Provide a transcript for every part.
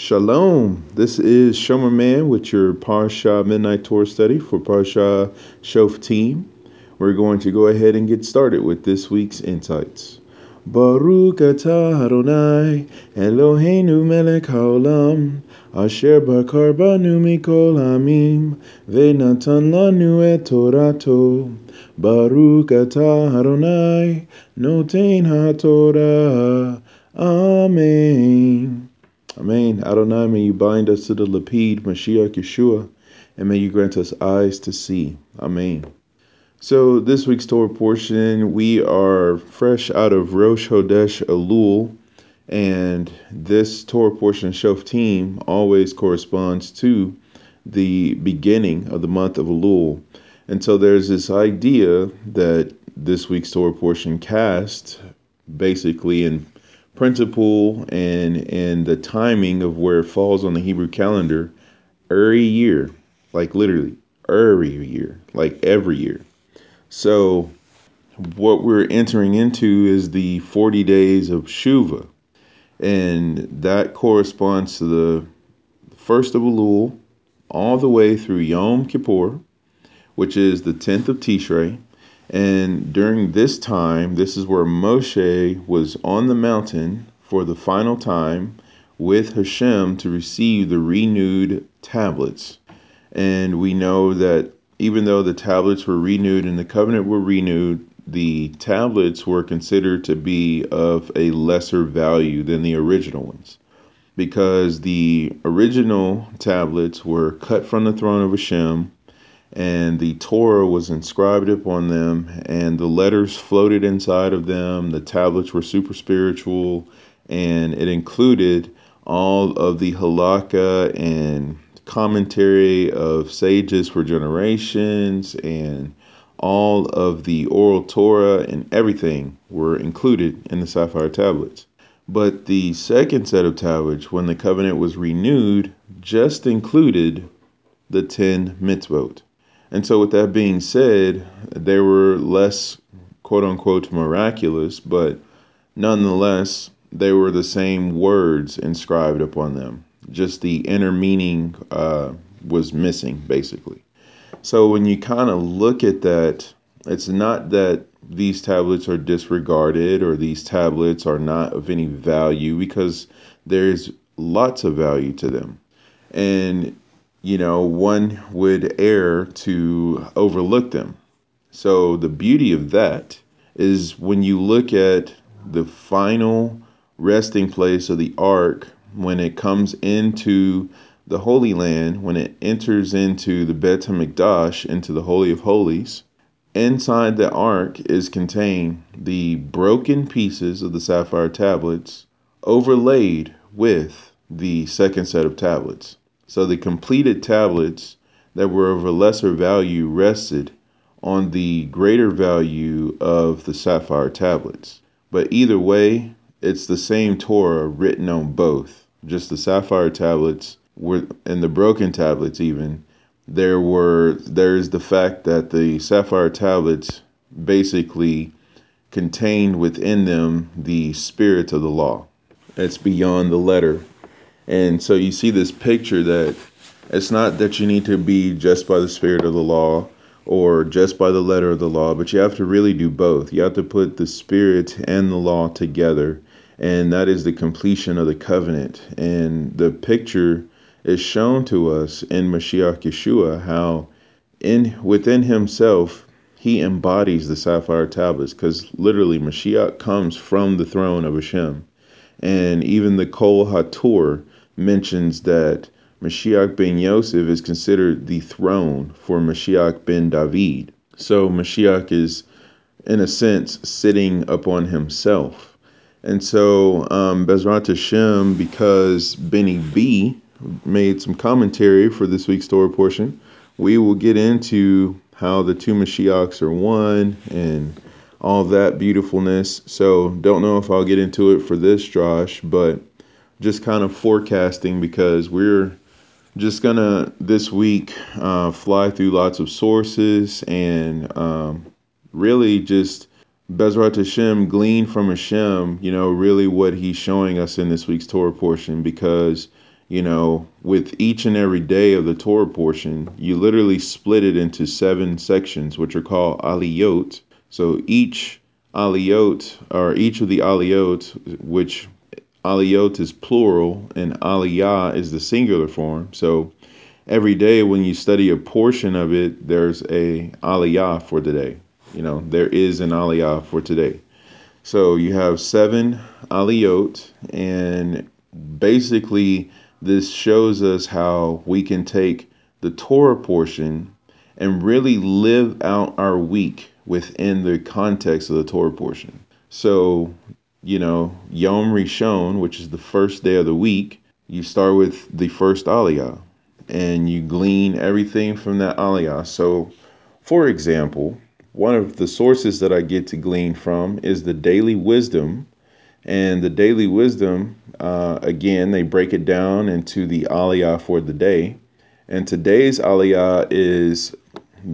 Shalom. This is Shomer Man with your Parsha Midnight Torah study for Parsha Shoftim. We're going to go ahead and get started with this week's insights. Baruch atah Adonai Eloheinu melech haolam asher bakar banu mikol amim ve'natan lanu et torato Baruch atah Adonai noten haTorah Amen. Amen. Adonai, may you bind us to the Lapid, Mashiach Yeshua, and may you grant us eyes to see. Amen. So, this week's Torah portion, we are fresh out of Rosh Hodesh Elul, and this Torah portion, Shoftim, always corresponds to the beginning of the month of Elul. And so, there's this idea that this week's Torah portion cast basically in principle and and the timing of where it falls on the Hebrew calendar every year, like literally every year, like every year. So what we're entering into is the 40 days of Shuva, and that corresponds to the first of Elul all the way through Yom Kippur, which is the 10th of Tishrei, and during this time, this is where Moshe was on the mountain for the final time with Hashem to receive the renewed tablets. And we know that even though the tablets were renewed and the covenant were renewed, the tablets were considered to be of a lesser value than the original ones because the original tablets were cut from the throne of Hashem and the Torah was inscribed upon them, and the letters floated inside of them. The tablets were super spiritual, and it included all of the halakha and commentary of sages for generations, and all of the oral Torah and everything were included in the sapphire tablets. But the second set of tablets, when the covenant was renewed, just included the 10 mitzvot. And so, with that being said, they were less quote unquote miraculous, but nonetheless, they were the same words inscribed upon them. Just the inner meaning uh, was missing, basically. So, when you kind of look at that, it's not that these tablets are disregarded or these tablets are not of any value because there's lots of value to them. And you know, one would err to overlook them. So the beauty of that is when you look at the final resting place of the ark when it comes into the Holy Land, when it enters into the Bet HaMikdash, into the Holy of Holies, inside the ark is contained the broken pieces of the sapphire tablets overlaid with the second set of tablets. So the completed tablets that were of a lesser value rested on the greater value of the sapphire tablets. But either way, it's the same Torah written on both. Just the sapphire tablets were and the broken tablets even there were there's the fact that the sapphire tablets basically contained within them the spirit of the law. It's beyond the letter and so you see this picture that it's not that you need to be just by the spirit of the law or just by the letter of the law, but you have to really do both. You have to put the spirit and the law together, and that is the completion of the covenant. And the picture is shown to us in Mashiach Yeshua how in within himself he embodies the sapphire tablets because literally Mashiach comes from the throne of Hashem. And even the Kol HaTor, mentions that Mashiach ben Yosef is considered the throne for Mashiach ben David. So Mashiach is, in a sense, sitting upon himself. And so um, Bezrat Hashem, because Benny B made some commentary for this week's Torah portion, we will get into how the two Mashiachs are one and all that beautifulness. So don't know if I'll get into it for this drosh, but just kind of forecasting because we're just gonna this week uh, fly through lots of sources and um, really just Bezrat Hashem glean from Hashem, you know, really what he's showing us in this week's Torah portion because you know, with each and every day of the Torah portion, you literally split it into seven sections, which are called aliyot. So each aliyot, or each of the aliyot, which aliyot is plural and aliyah is the singular form. So every day when you study a portion of it, there's a aliyah for today. You know, there is an aliyah for today. So you have seven aliyot, and basically this shows us how we can take the Torah portion and really live out our week within the context of the Torah portion. So, you know, Yom Rishon, which is the first day of the week, you start with the first Aliyah and you glean everything from that Aliyah. So, for example, one of the sources that I get to glean from is the Daily Wisdom and the daily wisdom, uh, again, they break it down into the aliyah for the day. And today's aliyah is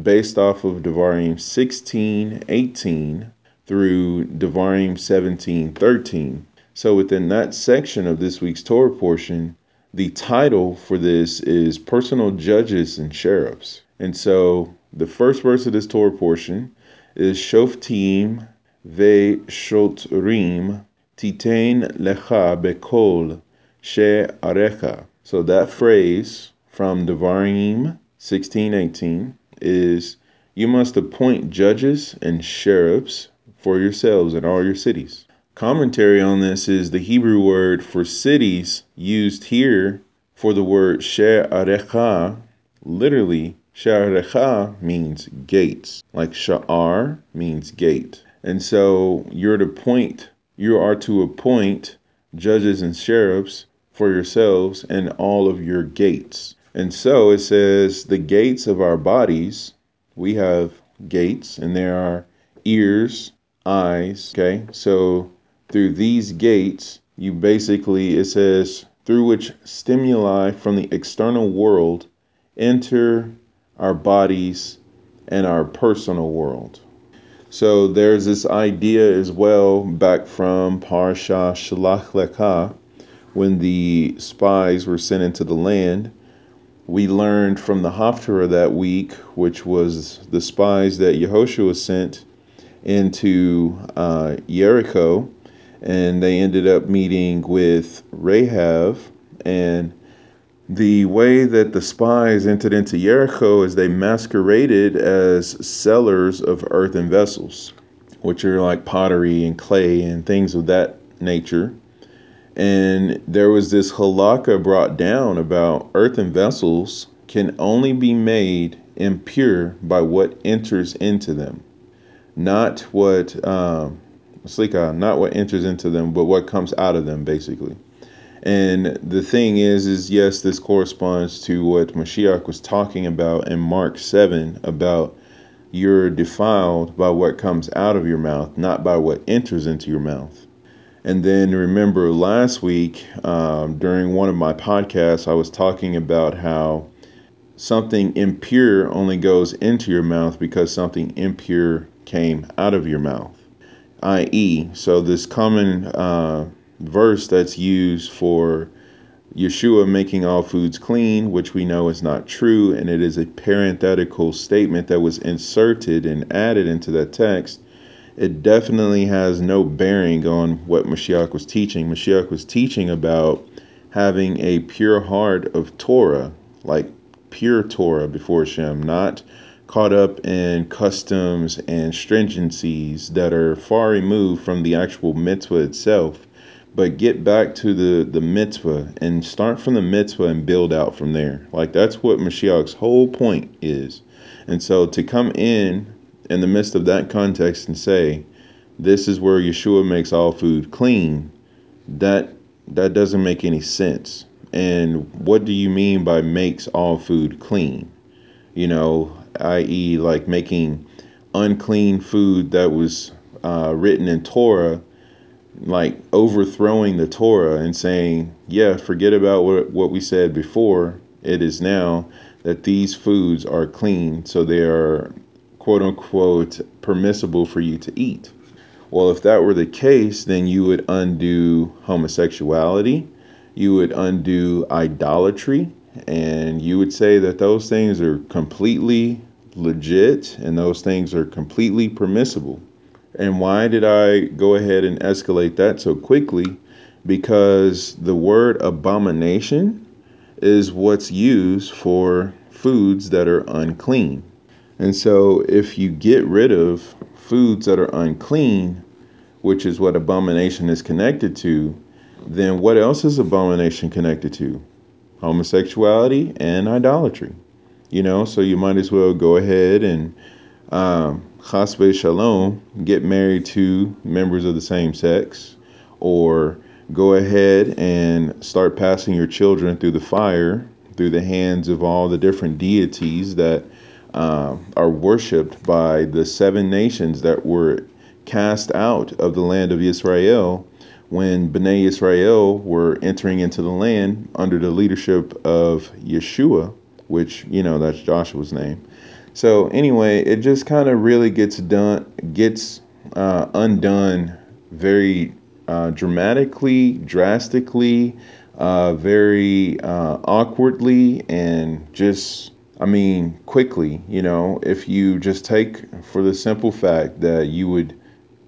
based off of Devarim 16, 18 through Devarim 17, 13. So within that section of this week's Torah portion, the title for this is Personal Judges and Sheriffs. And so the first verse of this Torah portion is Shoftim ve Shotrim Titain lecha bekol she'arecha. So that phrase from Devarim 16:18 is you must appoint judges and sheriffs for yourselves in all your cities. Commentary on this is the Hebrew word for cities used here for the word she'arecha. Literally, she'arecha means gates, like sha'ar means gate. And so you're to point you are to appoint judges and sheriffs for yourselves and all of your gates. And so it says, the gates of our bodies, we have gates, and there are ears, eyes. Okay, so through these gates, you basically, it says, through which stimuli from the external world enter our bodies and our personal world. So there's this idea as well back from Parsha Shalach Lecha, when the spies were sent into the land. We learned from the Haftarah that week, which was the spies that Yehoshua sent into uh, Jericho, and they ended up meeting with Rahab and the way that the spies entered into Jericho is they masqueraded as sellers of earthen vessels, which are like pottery and clay and things of that nature. And there was this halakha brought down about earthen vessels can only be made impure by what enters into them, not what um, not what enters into them, but what comes out of them, basically. And the thing is, is yes, this corresponds to what Mashiach was talking about in Mark 7 about you're defiled by what comes out of your mouth, not by what enters into your mouth. And then remember last week um, during one of my podcasts, I was talking about how something impure only goes into your mouth because something impure came out of your mouth, i.e., so this common. Uh, verse that's used for Yeshua making all foods clean, which we know is not true, and it is a parenthetical statement that was inserted and added into that text. It definitely has no bearing on what Mashiach was teaching. Mashiach was teaching about having a pure heart of Torah, like pure Torah before Shem, not caught up in customs and stringencies that are far removed from the actual mitzvah itself but get back to the the mitzvah and start from the mitzvah and build out from there. Like that's what Mashiach's whole point is. And so to come in in the midst of that context and say, this is where Yeshua makes all food clean, that that doesn't make any sense. And what do you mean by makes all food clean? You know, i.e., like making unclean food that was uh, written in Torah like overthrowing the Torah and saying, yeah, forget about what, what we said before. It is now that these foods are clean, so they are quote unquote permissible for you to eat. Well, if that were the case, then you would undo homosexuality, You would undo idolatry, and you would say that those things are completely legit and those things are completely permissible. And why did I go ahead and escalate that so quickly? Because the word abomination is what's used for foods that are unclean. And so if you get rid of foods that are unclean, which is what abomination is connected to, then what else is abomination connected to? Homosexuality and idolatry. You know, so you might as well go ahead and um, shalom, get married to members of the same sex, or go ahead and start passing your children through the fire, through the hands of all the different deities that uh, are worshipped by the seven nations that were cast out of the land of Israel when Bnei Israel were entering into the land under the leadership of Yeshua, which, you know, that's Joshua's name. So anyway, it just kind of really gets done, gets uh, undone very uh, dramatically, drastically, uh, very uh, awkwardly, and just, I mean, quickly. You know, if you just take for the simple fact that you would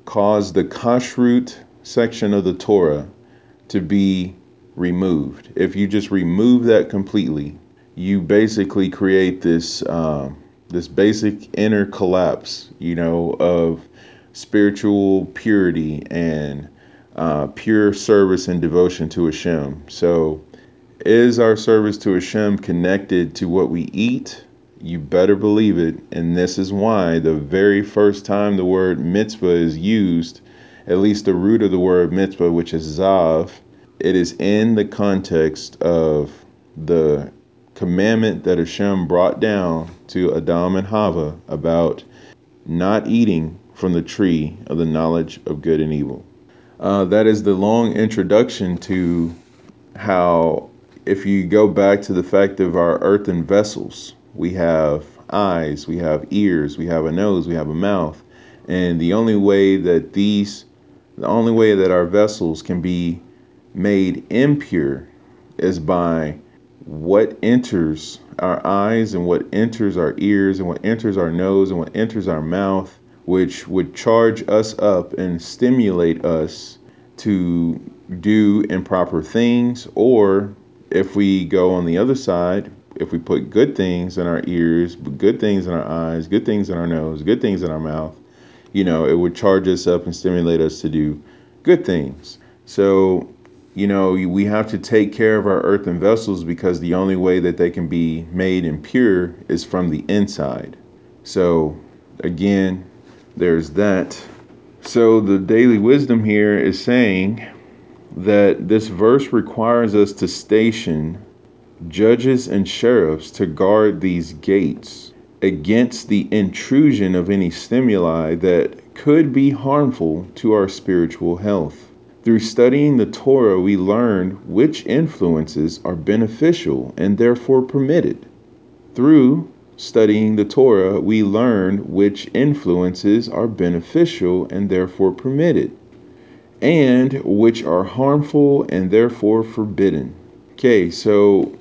cause the kashrut section of the Torah to be removed. If you just remove that completely, you basically create this um, this basic inner collapse, you know, of spiritual purity and uh, pure service and devotion to Hashem. So, is our service to Hashem connected to what we eat? You better believe it. And this is why the very first time the word mitzvah is used, at least the root of the word mitzvah, which is zav, it is in the context of the commandment that Hashem brought down to Adam and Hava about not eating from the tree of the knowledge of good and evil. Uh, that is the long introduction to how, if you go back to the fact of our earthen vessels, we have eyes, we have ears, we have a nose, we have a mouth. And the only way that these, the only way that our vessels can be made impure is by what enters our eyes and what enters our ears and what enters our nose and what enters our mouth, which would charge us up and stimulate us to do improper things. Or if we go on the other side, if we put good things in our ears, good things in our eyes, good things in our nose, good things in our mouth, you know, it would charge us up and stimulate us to do good things. So you know, we have to take care of our earthen vessels because the only way that they can be made impure is from the inside. So, again, there's that. So, the daily wisdom here is saying that this verse requires us to station judges and sheriffs to guard these gates against the intrusion of any stimuli that could be harmful to our spiritual health. Through studying the Torah, we learn which influences are beneficial and therefore permitted. Through studying the Torah, we learn which influences are beneficial and therefore permitted, and which are harmful and therefore forbidden. Okay, so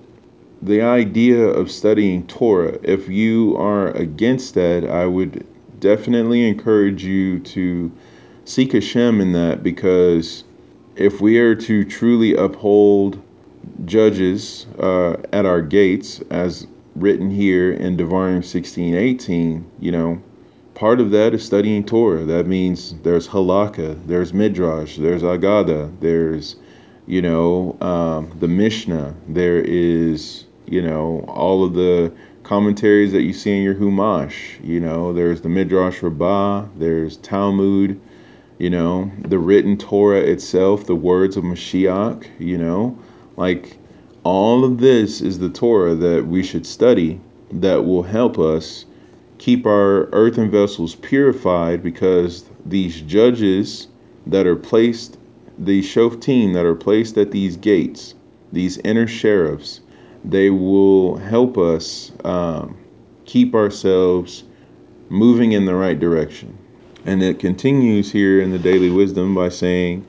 the idea of studying Torah, if you are against that, I would definitely encourage you to seek Hashem in that because if we are to truly uphold judges uh, at our gates, as written here in Devarim 16 18, you know, part of that is studying Torah. That means there's halakha, there's midrash, there's agada, there's, you know, um, the Mishnah, there is, you know, all of the commentaries that you see in your Humash. You know, there's the Midrash Rabbah, there's Talmud, you know, the written Torah itself, the words of Mashiach, you know, like all of this is the Torah that we should study that will help us keep our earthen vessels purified because these judges that are placed, the shoftim that are placed at these gates, these inner sheriffs, they will help us um, keep ourselves moving in the right direction. And it continues here in the Daily Wisdom by saying,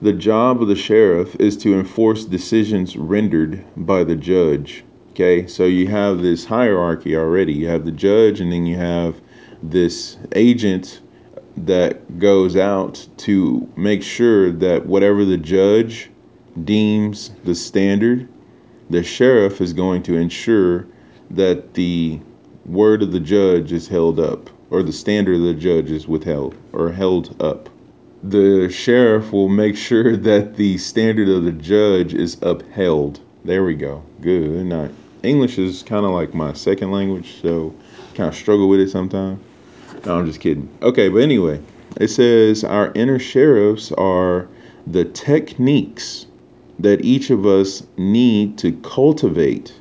The job of the sheriff is to enforce decisions rendered by the judge. Okay, so you have this hierarchy already. You have the judge, and then you have this agent that goes out to make sure that whatever the judge deems the standard, the sheriff is going to ensure that the word of the judge is held up, or the standard of the judge is withheld or held up. The sheriff will make sure that the standard of the judge is upheld. There we go. Good night. English is kind of like my second language, so kind of struggle with it sometimes. No, I'm just kidding. Okay, but anyway, it says our inner sheriffs are the techniques that each of us need to cultivate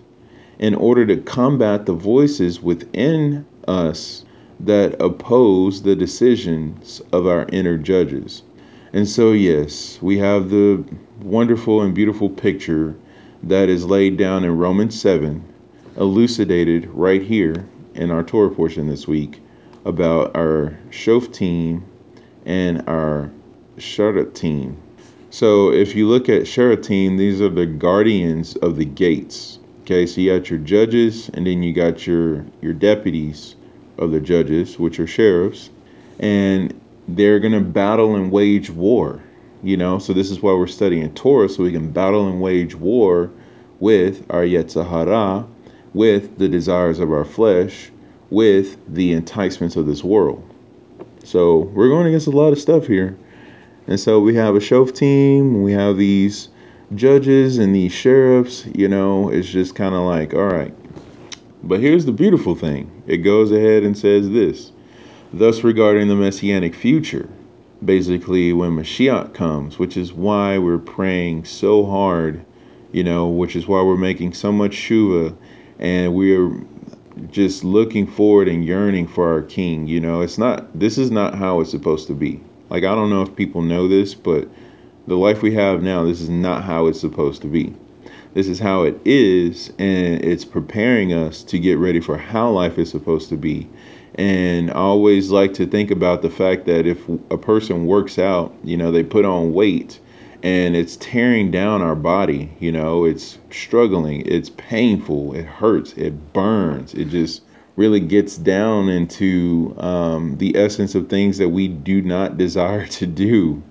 in order to combat the voices within us that oppose the decisions of our inner judges. And so, yes, we have the wonderful and beautiful picture that is laid down in Romans 7, elucidated right here in our Torah portion this week about our Shoftim and our Shotrim. So, if you look at Shotrim, these are the guardians of the gates. Okay, so you got your judges, and then you got your your deputies of the judges, which are sheriffs, and they're gonna battle and wage war. You know, so this is why we're studying Torah, so we can battle and wage war with our Yetzer Hara, with the desires of our flesh, with the enticements of this world. So we're going against a lot of stuff here. And so we have a Shoftim, we have these judges and these sheriffs, you know, it's just kind of like, all right. But here's the beautiful thing it goes ahead and says this thus regarding the messianic future, basically when Mashiach comes, which is why we're praying so hard, you know, which is why we're making so much shuva and we're just looking forward and yearning for our king. You know, it's not, this is not how it's supposed to be. Like, I don't know if people know this, but the life we have now, this is not how it's supposed to be. This is how it is, and it's preparing us to get ready for how life is supposed to be. And I always like to think about the fact that if a person works out, you know, they put on weight and it's tearing down our body, you know, it's struggling, it's painful, it hurts, it burns, it just really gets down into um, the essence of things that we do not desire to do.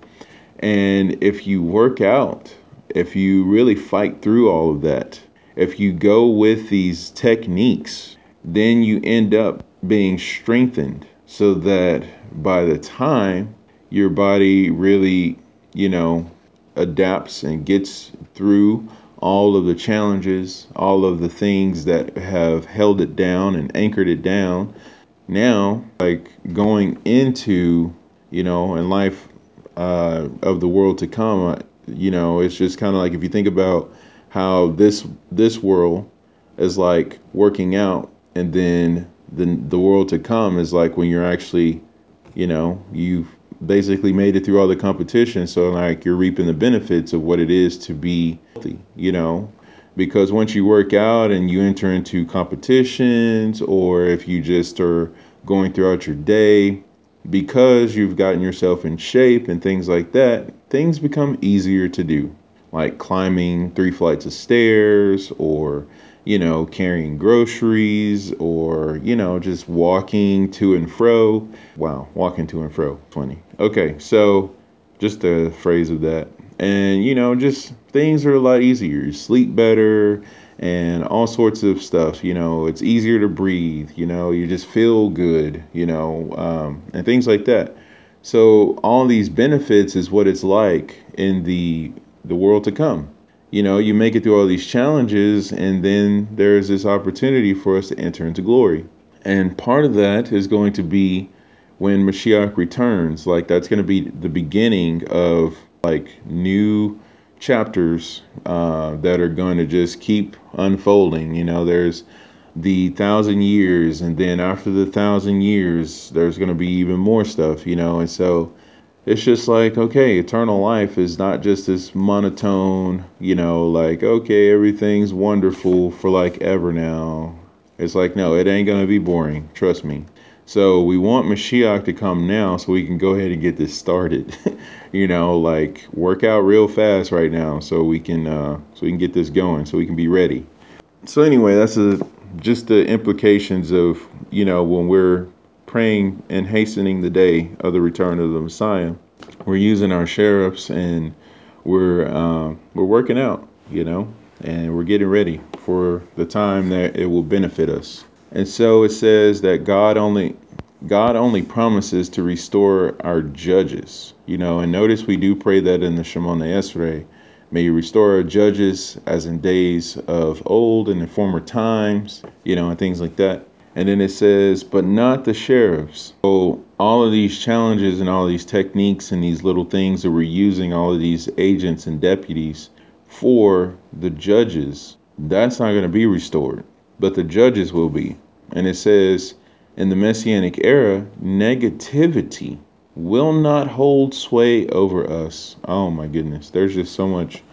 And if you work out, if you really fight through all of that, if you go with these techniques, then you end up being strengthened so that by the time your body really, you know, adapts and gets through all of the challenges, all of the things that have held it down and anchored it down. Now, like going into, you know, in life uh, of the world to come, you know, it's just kind of like if you think about how this this world is like working out, and then the the world to come is like when you're actually, you know, you've basically made it through all the competition. So like you're reaping the benefits of what it is to be healthy, you know, because once you work out and you enter into competitions, or if you just are going throughout your day, because you've gotten yourself in shape and things like that, things become easier to do, like climbing three flights of stairs or you know, carrying groceries or, you know, just walking to and fro. Wow, walking to and fro. Funny. Okay, so just a phrase of that. And, you know, just things are a lot easier. You sleep better and all sorts of stuff. You know, it's easier to breathe. You know, you just feel good, you know, um, and things like that. So all these benefits is what it's like in the the world to come you know, you make it through all these challenges, and then there's this opportunity for us to enter into glory. And part of that is going to be when Mashiach returns. Like, that's going to be the beginning of like new chapters uh, that are going to just keep unfolding. You know, there's the thousand years, and then after the thousand years, there's going to be even more stuff, you know, and so it's just like okay eternal life is not just this monotone you know like okay everything's wonderful for like ever now it's like no it ain't gonna be boring trust me So we want Mashiach to come now so we can go ahead and get this started. you know, like work out real fast right now so we can uh, so we can get this going so we can be ready. So anyway, that's a, just the implications of you know when we're praying and hastening the day of the return of the Messiah. We're using our sheriffs and we're uh, we're working out, you know, and we're getting ready for the time that it will benefit us. And so it says that God only God only promises to restore our judges, you know. And notice we do pray that in the Shemona Esrei. May you restore our judges as in days of old and in former times, you know, and things like that. And then it says, but not the sheriffs. So all of these challenges and all these techniques and these little things that we're using, all of these agents and deputies for the judges, that's not going to be restored, but the judges will be. And it says, in the Messianic era, negativity will not hold sway over us. Oh my goodness. There's just so much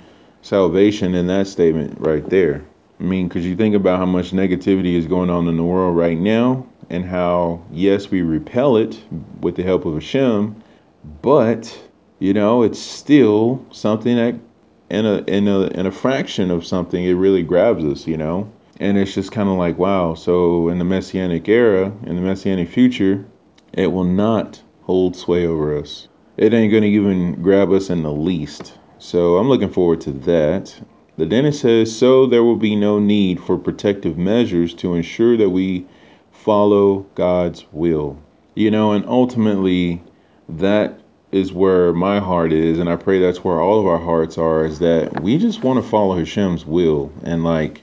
salvation in that statement right there. I mean, because you think about how much negativity is going on in the world right now, and how, yes, we repel it with the help of Hashem, but, you know, it's still something that, in a, in a, in a fraction of something, it really grabs us, you know? And it's just kind of like, wow. So in the Messianic era, in the Messianic future, it will not hold sway over us. It ain't going to even grab us in the least. So I'm looking forward to that. The dentist says, so there will be no need for protective measures to ensure that we follow God's will. You know, and ultimately, that is where my heart is. And I pray that's where all of our hearts are is that we just want to follow Hashem's will. And like,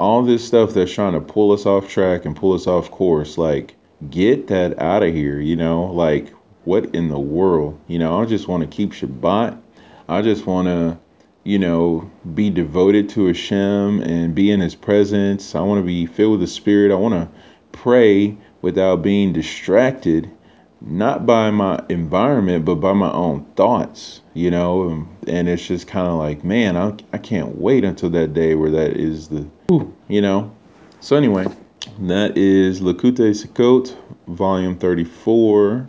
all this stuff that's trying to pull us off track and pull us off course, like get that out of here, you know? Like what in the world? You know, I just want to keep Shabbat. I just want to, you know, be devoted to Hashem and be in his presence. I want to be filled with the spirit. I want to pray without being distracted not by my environment but by my own thoughts you know and, and it's just kind of like man I, I can't wait until that day where that is the you know so anyway that is Likkutei Sichot volume 34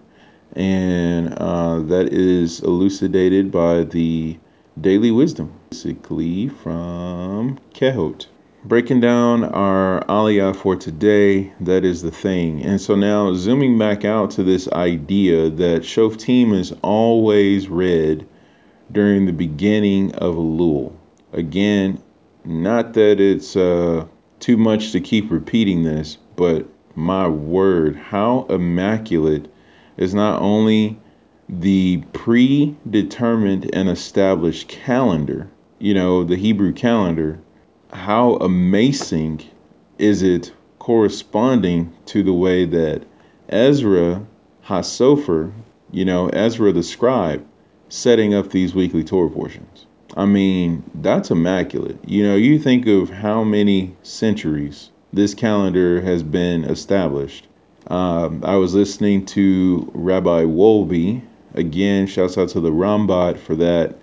and uh, that is elucidated by the daily wisdom basically from Kehot breaking down our aliyah for today, that is the thing. And so now zooming back out to this idea that Shoftim is always read during the beginning of Elul. Again, not that it's uh, too much to keep repeating this, but my word, how immaculate is not only the predetermined and established calendar, you know, the Hebrew calendar, how amazing is it corresponding to the way that Ezra Hasofer, you know, Ezra the scribe, setting up these weekly Torah portions? I mean, that's immaculate. You know, you think of how many centuries this calendar has been established. Um, I was listening to Rabbi Wolbe. Again, shouts out to the Rambat for that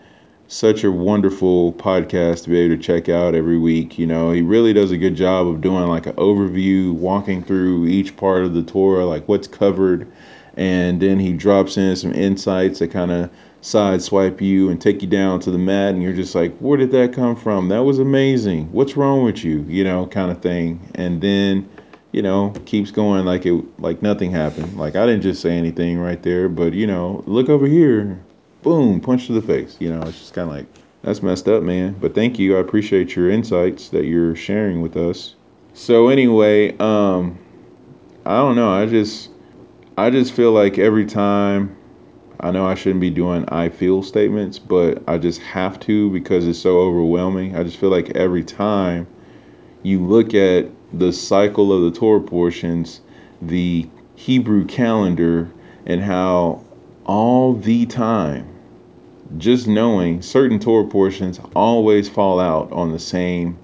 such a wonderful podcast to be able to check out every week. You know, he really does a good job of doing like an overview, walking through each part of the Torah, like what's covered, and then he drops in some insights that kind of sideswipe you and take you down to the mat, and you're just like, where did that come from? That was amazing. What's wrong with you? You know, kind of thing. And then you know, keeps going like it like nothing happened. Like I didn't just say anything right there, but you know, look over here boom, punch to the face. You know, it's just kind of like, that's messed up, man. But thank you. I appreciate your insights that you're sharing with us. So anyway, um, I don't know. I just, I just feel like every time, I know I shouldn't be doing I feel statements, but I just have to because it's so overwhelming. I just feel like every time you look at the cycle of the Torah portions, the Hebrew calendar, and how all the time just knowing certain Torah portions always fall out on the same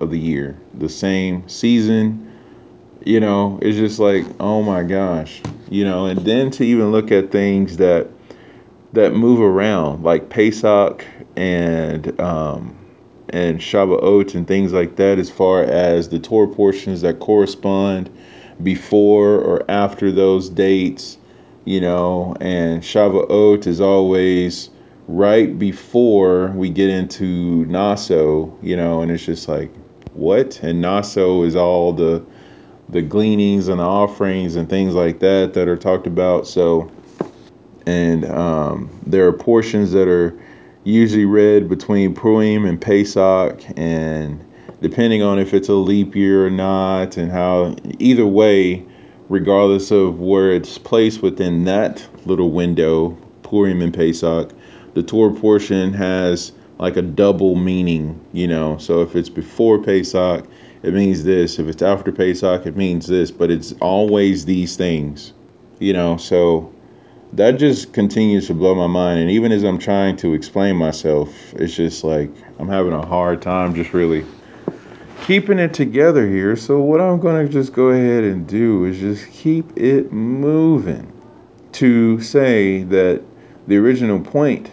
of the year, the same season. You know, it's just like, oh my gosh, you know, and then to even look at things that that move around, like Pesach and um, and Shavuot and things like that, as far as the Torah portions that correspond before or after those dates, you know, and Shavuot is always right before we get into Naso, you know, and it's just like, what? And Naso is all the the gleanings and the offerings and things like that that are talked about. So, and um, there are portions that are usually read between Purim and Pesach, and depending on if it's a leap year or not, and how either way, regardless of where it's placed within that little window, Purim and Pesach, the Torah portion has like a double meaning, you know. So if it's before Pesach, it means this. If it's after Pesach, it means this. But it's always these things, you know. So that just continues to blow my mind. And even as I'm trying to explain myself, it's just like I'm having a hard time just really keeping it together here. So, what I'm going to just go ahead and do is just keep it moving to say that the original point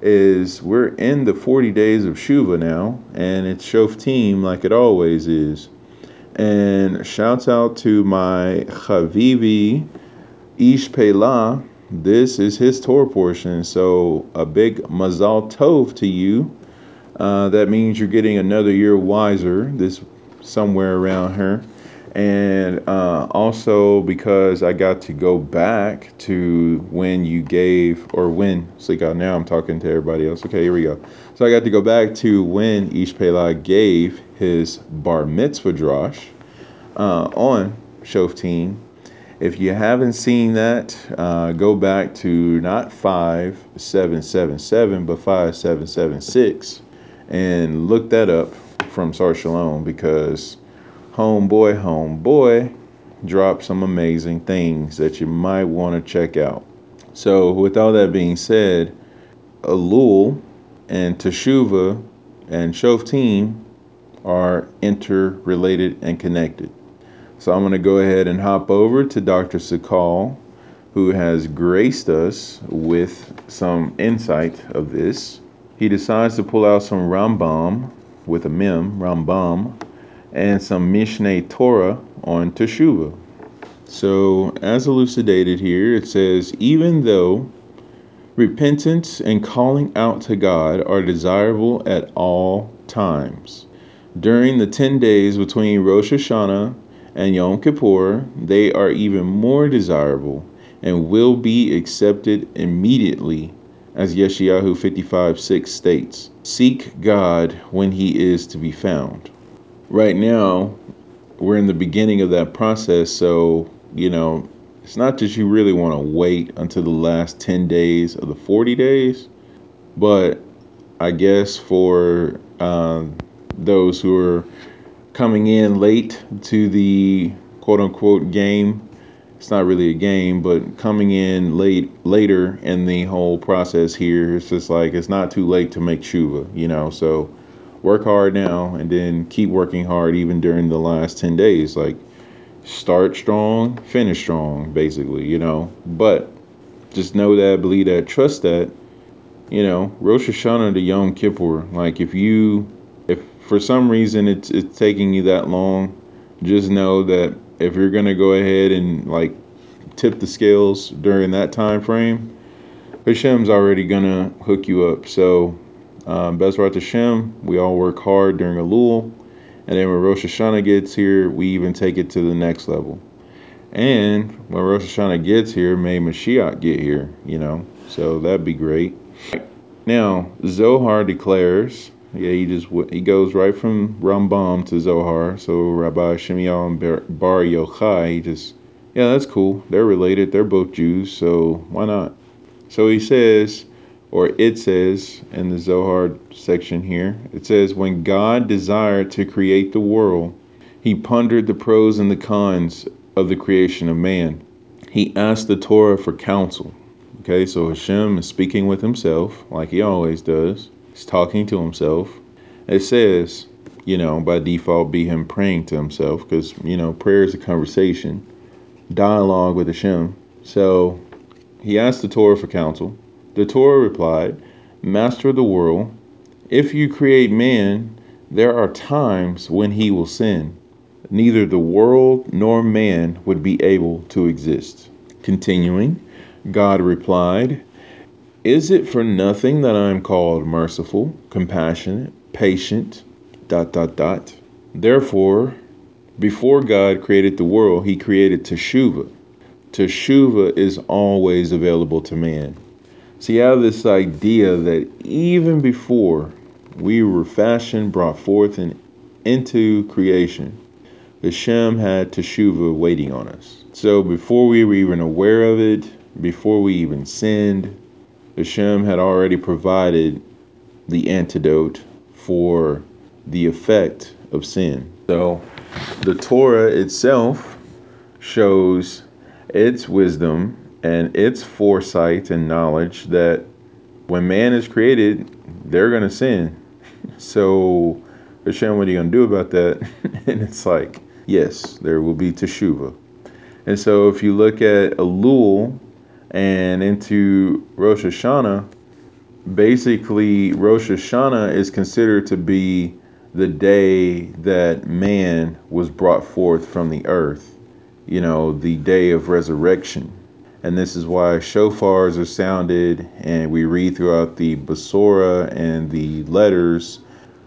is we're in the 40 days of Shuva now, and it's Shoftim like it always is. And shouts out to my Chavivi Ish Pelah. This is his Torah portion. So a big Mazal Tov to you. Uh, that means you're getting another year wiser. This somewhere around here and uh, also because I got to go back to when you gave or when so now I'm talking to everybody else. Okay, here we go. So I got to go back to when Ishpela gave his bar mitzvah drosh uh, on Shoftim. If you haven't seen that, uh, go back to not 5777 but 5776 and look that up from Sar Shalom because homeboy, homeboy dropped some amazing things that you might want to check out. So, with all that being said, Elul and Teshuva and Shoftim are interrelated and connected. So, I'm going to go ahead and hop over to Dr. Sakal, who has graced us with some insight of this. He decides to pull out some Rambam with a mem, Rambam, and some Mishneh Torah on Teshuvah. So, as elucidated here, it says, even though repentance and calling out to God are desirable at all times, during the 10 days between Rosh Hashanah and Yom Kippur, they are even more desirable and will be accepted immediately, as Yeshayahu 55 6 states. Seek God when he is to be found. Right now we're in the beginning of that process so you know it's not that you really want to wait until the last 10 days of the 40 days but i guess for um, those who are coming in late to the quote unquote game. It's not really a game but coming in late later in the whole process here it's just like it's not too late to make shuva you know? So work hard now and then keep working hard even during the last 10 days. Like start strong finish strong basically you know? But just know that believe that trust that you know rosh hashanah to yom kippur like if you for some reason it's it's taking you that long just know that if you're gonna go ahead and like tip the scales during that time frame hashem's already gonna hook you up so um, Bezrat Hashem, we all work hard during a Elul, and then when Rosh Hashanah gets here, we even take it to the next level. And when Rosh Hashanah gets here, may Mashiach get here, you know, so that'd be great. Now, Zohar declares, yeah, he just he goes right from Rambam to Zohar. So Rabbi Shimeon Bar Yochai, he just, yeah, that's cool. They're related. They're both Jews, so why not? So he says, or it says in the Zohar section here, it says, When God desired to create the world, he pondered the pros and the cons of the creation of man. He asked the Torah for counsel. Okay, so Hashem is speaking with himself, like he always does. He's talking to himself. It says, you know, by default, be him praying to himself, because, you know, prayer is a conversation, dialogue with Hashem. So he asked the Torah for counsel. The Torah replied, Master of the world, if you create man, there are times when he will sin. neither the world nor man would be able to exist. Continuing, God replied, Is it for nothing that I am called merciful, compassionate, patient, dot, dot, dot? Therefore, before God created the world, he created Teshuvah. Teshuvah is always available to man. So you have this idea that even before we were fashioned, brought forth, and into creation, Hashem had Teshuvah waiting on us. So before we were even aware of it, before we even sinned, Hashem had already provided the antidote for the effect of sin. So the Torah itself shows its wisdom and its foresight and knowledge that when man is created, they're going to sin. So, Hashem, what are you going to do about that? and it's like, yes, there will be teshuva. And so, if you look at Elul and into Rosh Hashanah, basically, Rosh Hashanah is considered to be the day that man was brought forth from the earth, you know, the day of resurrection. And this is why shofars are sounded, and we read throughout the Basora and the letters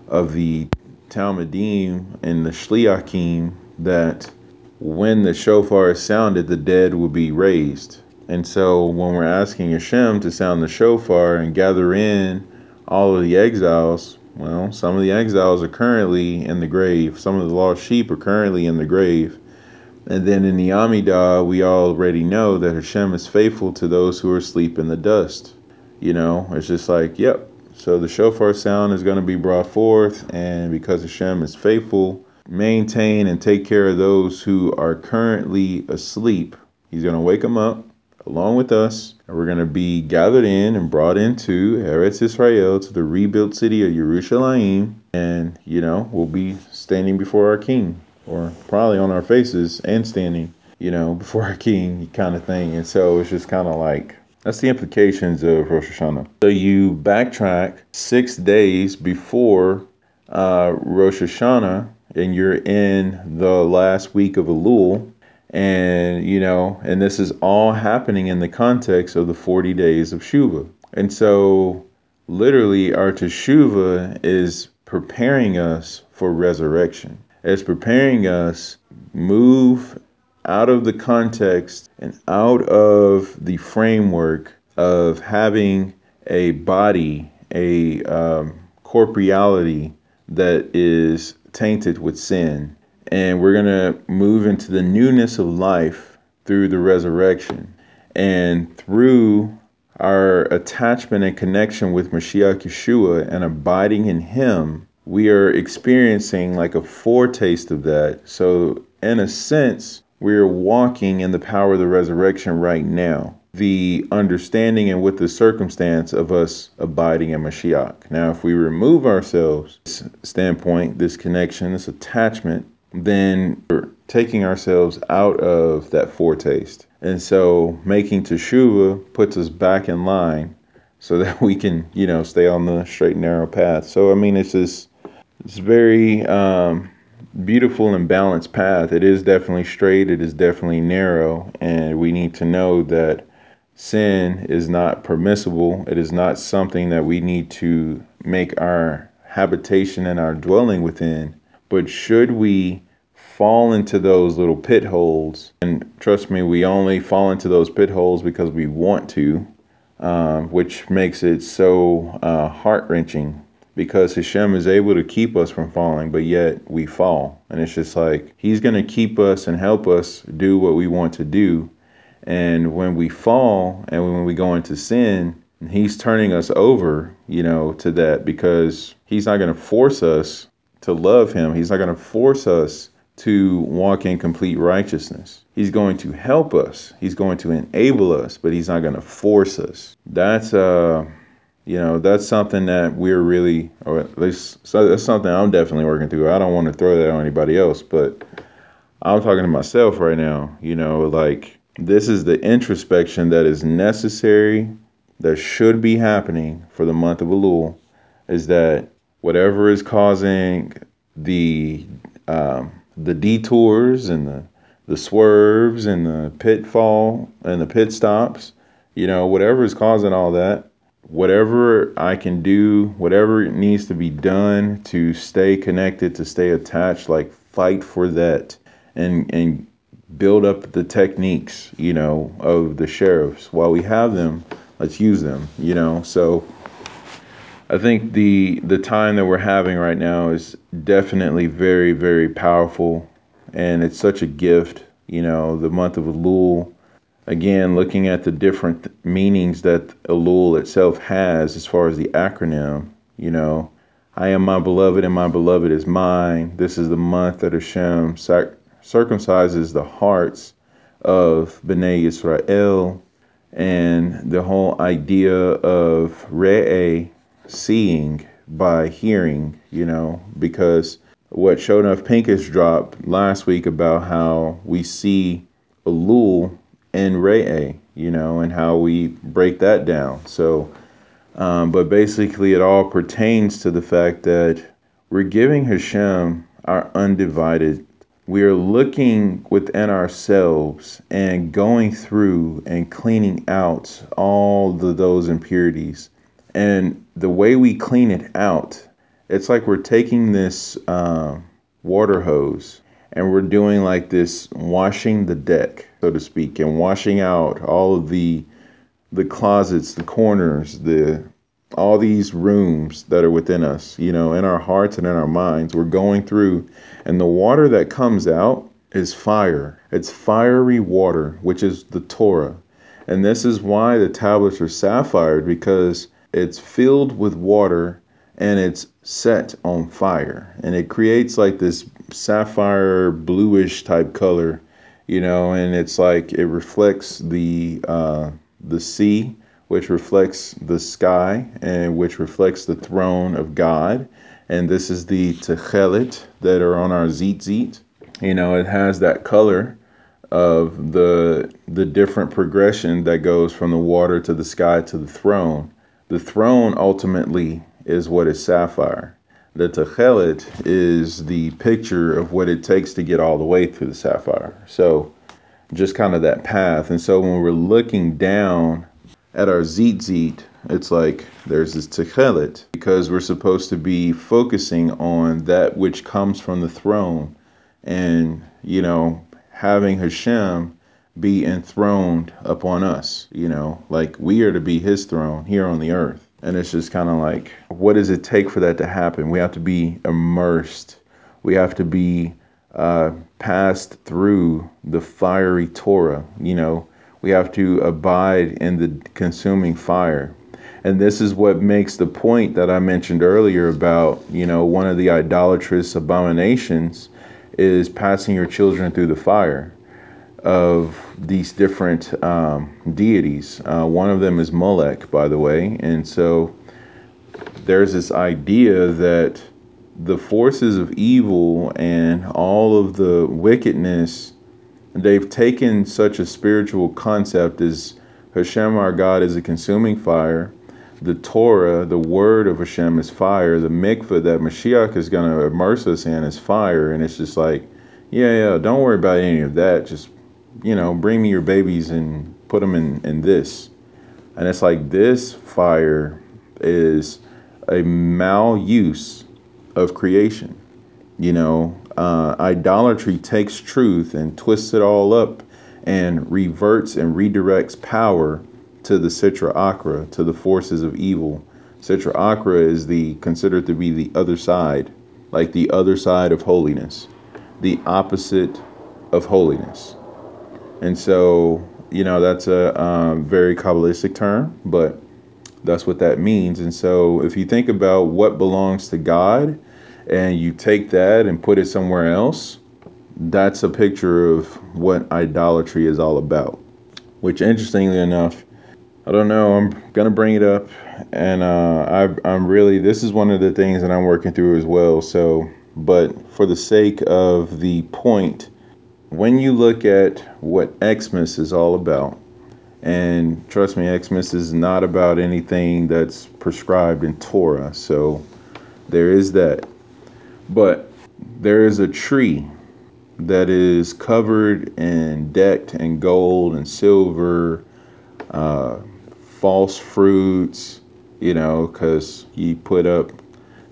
of the Talmidim and the Shliachim that when the shofar is sounded, the dead will be raised. And so when we're asking Hashem to sound the shofar and gather in all of the exiles, well, some of the exiles are currently in the grave. Some of the lost sheep are currently in the grave. And then in the Amidah, we already know that Hashem is faithful to those who are asleep in the dust. You know, it's just like, yep. So the shofar sound is going to be brought forth, and because Hashem is faithful, maintain and take care of those who are currently asleep. He's going to wake them up along with us, and we're going to be gathered in and brought into Eretz Israel to the rebuilt city of Yerushalayim, and you know we'll be standing before our King or probably on our faces and standing, you know, before our king kind of thing. And so it's just kind of like that's the implications of Rosh Hashanah. So you backtrack six days before uh, Rosh Hashanah, and you're in the last week of Elul, and you know, and this is all happening in the context of the 40 days of Shuva. And so, literally, our Teshuvah is preparing us for resurrection as preparing us move out of the context and out of the framework of having a body, a um, corporeality that is tainted with sin. And we're going to move into the newness of life through the resurrection and through our attachment and connection with Mashiach Yeshua and abiding in Him we are experiencing like a foretaste of that. So, in a sense, we're walking in the power of the resurrection right now. The understanding and with the circumstance of us abiding in Mashiach. Now, if we remove ourselves, this standpoint, this connection, this attachment, then we're taking ourselves out of that foretaste. And so making teshuva puts us back in line so that we can, you know, stay on the straight and narrow path. So, I mean, it's just it's very um, beautiful and balanced path. It is definitely straight. It is definitely narrow, and we need to know that sin is not permissible. It is not something that we need to make our habitation and our dwelling within. But should we fall into those little pit holes, and trust me, we only fall into those pit holes because we want to, um, which makes it so uh, heart wrenching because Hashem is able to keep us from falling, but yet we fall. And it's just like He's going to keep us and help us do what we want to do. And when we fall and when we go into sin, He's turning us over, you know, to that because He's not going to force us to love Him. He's not going to force us to walk in complete righteousness. He's going to help us. He's going to enable us, but He's not going to force us. That's, uh, you know that's something that we're really or at least so that's something i'm definitely working through i don't want to throw that on anybody else but i'm talking to myself right now you know like this is the introspection that is necessary that should be happening for the month of elul is that whatever is causing the um, the detours and the the swerves and the pitfall and the pit stops, you know, whatever is causing all that, whatever I can do, whatever needs to be done to stay connected, to stay attached, like fight for that and and build up the techniques, you know, of the sheriffs. While we have them, let's use them, you know. So I think the the time that we're having right now is definitely very very powerful and it's such a gift, you know, the month of Elul again looking at the different meanings that Elul itself has as far as the acronym, you know, I am my beloved and my beloved is mine. This is the month that Hashem sac- circumcises the hearts of Bnei Israel and the whole idea of Re'eh, seeing by hearing, you know, because what showed enough Pincus dropped last week about how we see Elul and Re'eh, you know, and how we break that down. So, um, but basically, it all pertains to the fact that we're giving Hashem our undivided. We are looking within ourselves and going through and cleaning out all the, those impurities. And the way we clean it out, it's like we're taking this uh, water hose and we're doing like this washing the deck, so to speak, and washing out all of the the closets, the corners, the all these rooms that are within us, you know, in our hearts and in our minds. We're going through and the water that comes out is fire. It's fiery water, which is the Torah. And this is why the tablets are sapphire because it's filled with water and it's set on fire. And it creates like this sapphire bluish type color you know and it's like it reflects the uh, the sea which reflects the sky and which reflects the throne of god. And this is the techelet that are on our tzitzit you know it has that color of the the different progression that goes from the water to the sky to the throne the throne ultimately is what is sapphire. The Techelet is the picture of what it takes to get all the way through the sapphire. So just kind of that path. And so when we're looking down at our Tzitzit, it's like there's this Techelet because we're supposed to be focusing on that which comes from the throne and, you know, having Hashem be enthroned upon us, you know, like we are to be his throne here on the earth. And it's just kind of like, what does it take for that to happen? We have to be immersed. We have to be uh, passed through the fiery Torah. You know, we have to abide in the consuming fire. And this is what makes the point that I mentioned earlier about, you know, one of the idolatrous abominations is passing your children through the fire of these different um, deities. Uh, one of them is Molech, by the way. And so there's this idea that the forces of evil and all of the wickedness, they've taken such a spiritual concept as Hashem, our God, is a consuming fire. The Torah, the word of Hashem, is fire. The mikveh that Mashiach is going to immerse us in is fire. And it's just like, yeah, yeah, don't worry about any of that. Just you know, bring me your babies and put them in, in this. And it's like this fire is a maluse of creation. You know, uh, idolatry takes truth and twists it all up and reverts and redirects power to the Sitra Achra, to the forces of evil. Sitra Achra is the considered to be the other side, like the other side of holiness, the opposite of holiness. And so, you know, that's a um, very Kabbalistic term, but that's what that means. And so, if you think about what belongs to God and you take that and put it somewhere else, that's a picture of what idolatry is all about. Which, interestingly enough, I don't know, I'm going to bring it up. And uh, I, I'm really, this is one of the things that I'm working through as well. So, but for the sake of the point, when you look at what Xmas is all about, and trust me, Xmas is not about anything that's prescribed in Torah. So there is that. But there is a tree that is covered and decked in gold and silver, uh, false fruits, you know, because you put up,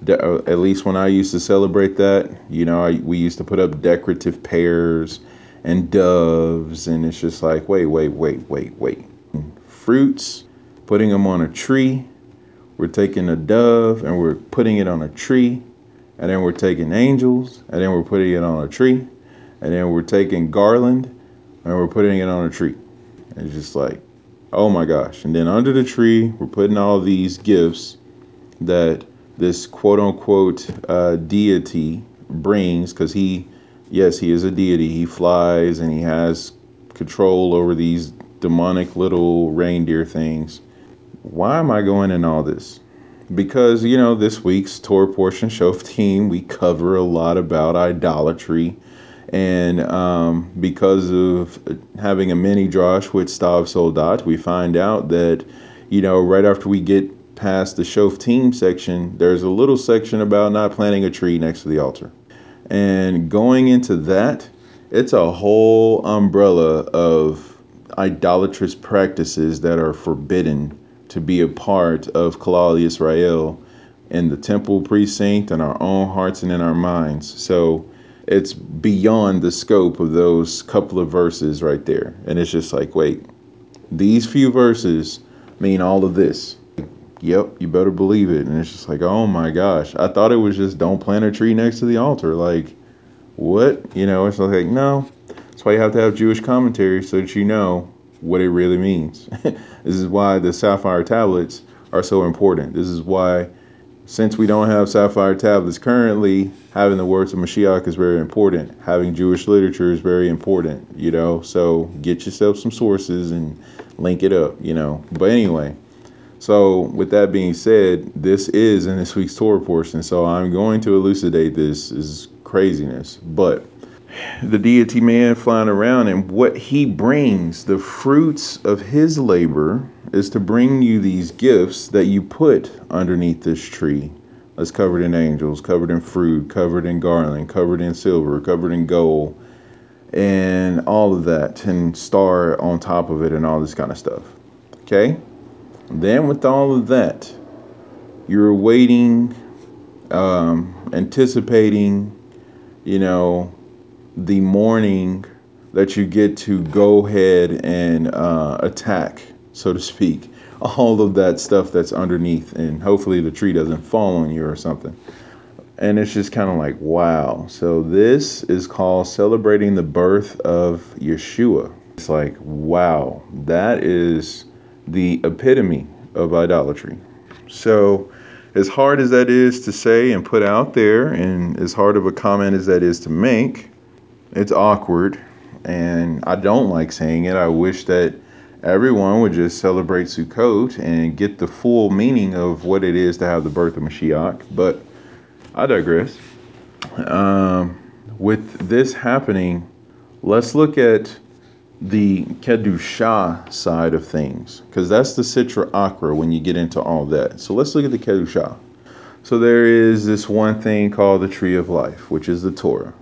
de- uh, at least when I used to celebrate that, you know, I, we used to put up decorative pears and doves, and it's just like, wait, wait, wait, wait, wait. Fruits, putting them on a tree. We're taking a dove and we're putting it on a tree, and then we're taking angels, and then we're putting it on a tree, and then we're taking garland and we're putting it on a tree. And it's just like, oh my gosh. And then under the tree, we're putting all these gifts that this quote unquote uh, deity brings because he, yes, he is a deity. He flies and he has control over these demonic little reindeer things. Why am I going in all this? Because, you know, this week's Torah portion Shoftim, we cover a lot about idolatry and um, because of having a mini drosh with Stav Soldat, we find out that, you know, right after we get past the Shoftim section, there's a little section about not planting a tree next to the altar. And going into that, it's a whole umbrella of idolatrous practices that are forbidden to be a part of Klal Israel in the temple precinct, in our own hearts and in our minds. So, it's beyond the scope of those couple of verses right there. And it's just like, wait, these few verses mean all of this. Yep, you better believe it. And it's just like, oh my gosh. I thought it was just don't plant a tree next to the altar. Like, what? You know, it's like, no. That's why you have to have Jewish commentary so that you know what it really means. this is why the sapphire tablets are so important. This is why since we don't have sapphire tablets currently, having the words of Mashiach is very important. Having Jewish literature is very important, you know. So get yourself some sources and link it up, you know. But anyway, so with that being said, this is in this week's Torah portion. So I'm going to elucidate this is craziness, but the deity man flying around and what he brings, the fruits of his labor, is to bring you these gifts that you put underneath this tree. That's covered in angels, covered in fruit, covered in garland, covered in silver, covered in gold, and all of that, and star on top of it, and all this kind of stuff. Okay? Then, with all of that, you're waiting, um, anticipating, you know, the morning that you get to go ahead and uh, attack, so to speak, all of that stuff that's underneath, and hopefully the tree doesn't fall on you or something. And it's just kind of like, wow. So, this is called celebrating the birth of Yeshua. It's like, wow, that is the epitome of idolatry. So, as hard as that is to say and put out there, and as hard of a comment as that is to make, it's awkward, and I don't like saying it. I wish that everyone would just celebrate Sukkot and get the full meaning of what it is to have the birth of Mashiach. But I digress. Um, with this happening, let's look at the Kedusha side of things, because that's the Sitra Achra when you get into all that. So let's look at the Kedusha. So there is this one thing called the Tree of Life, which is the Torah.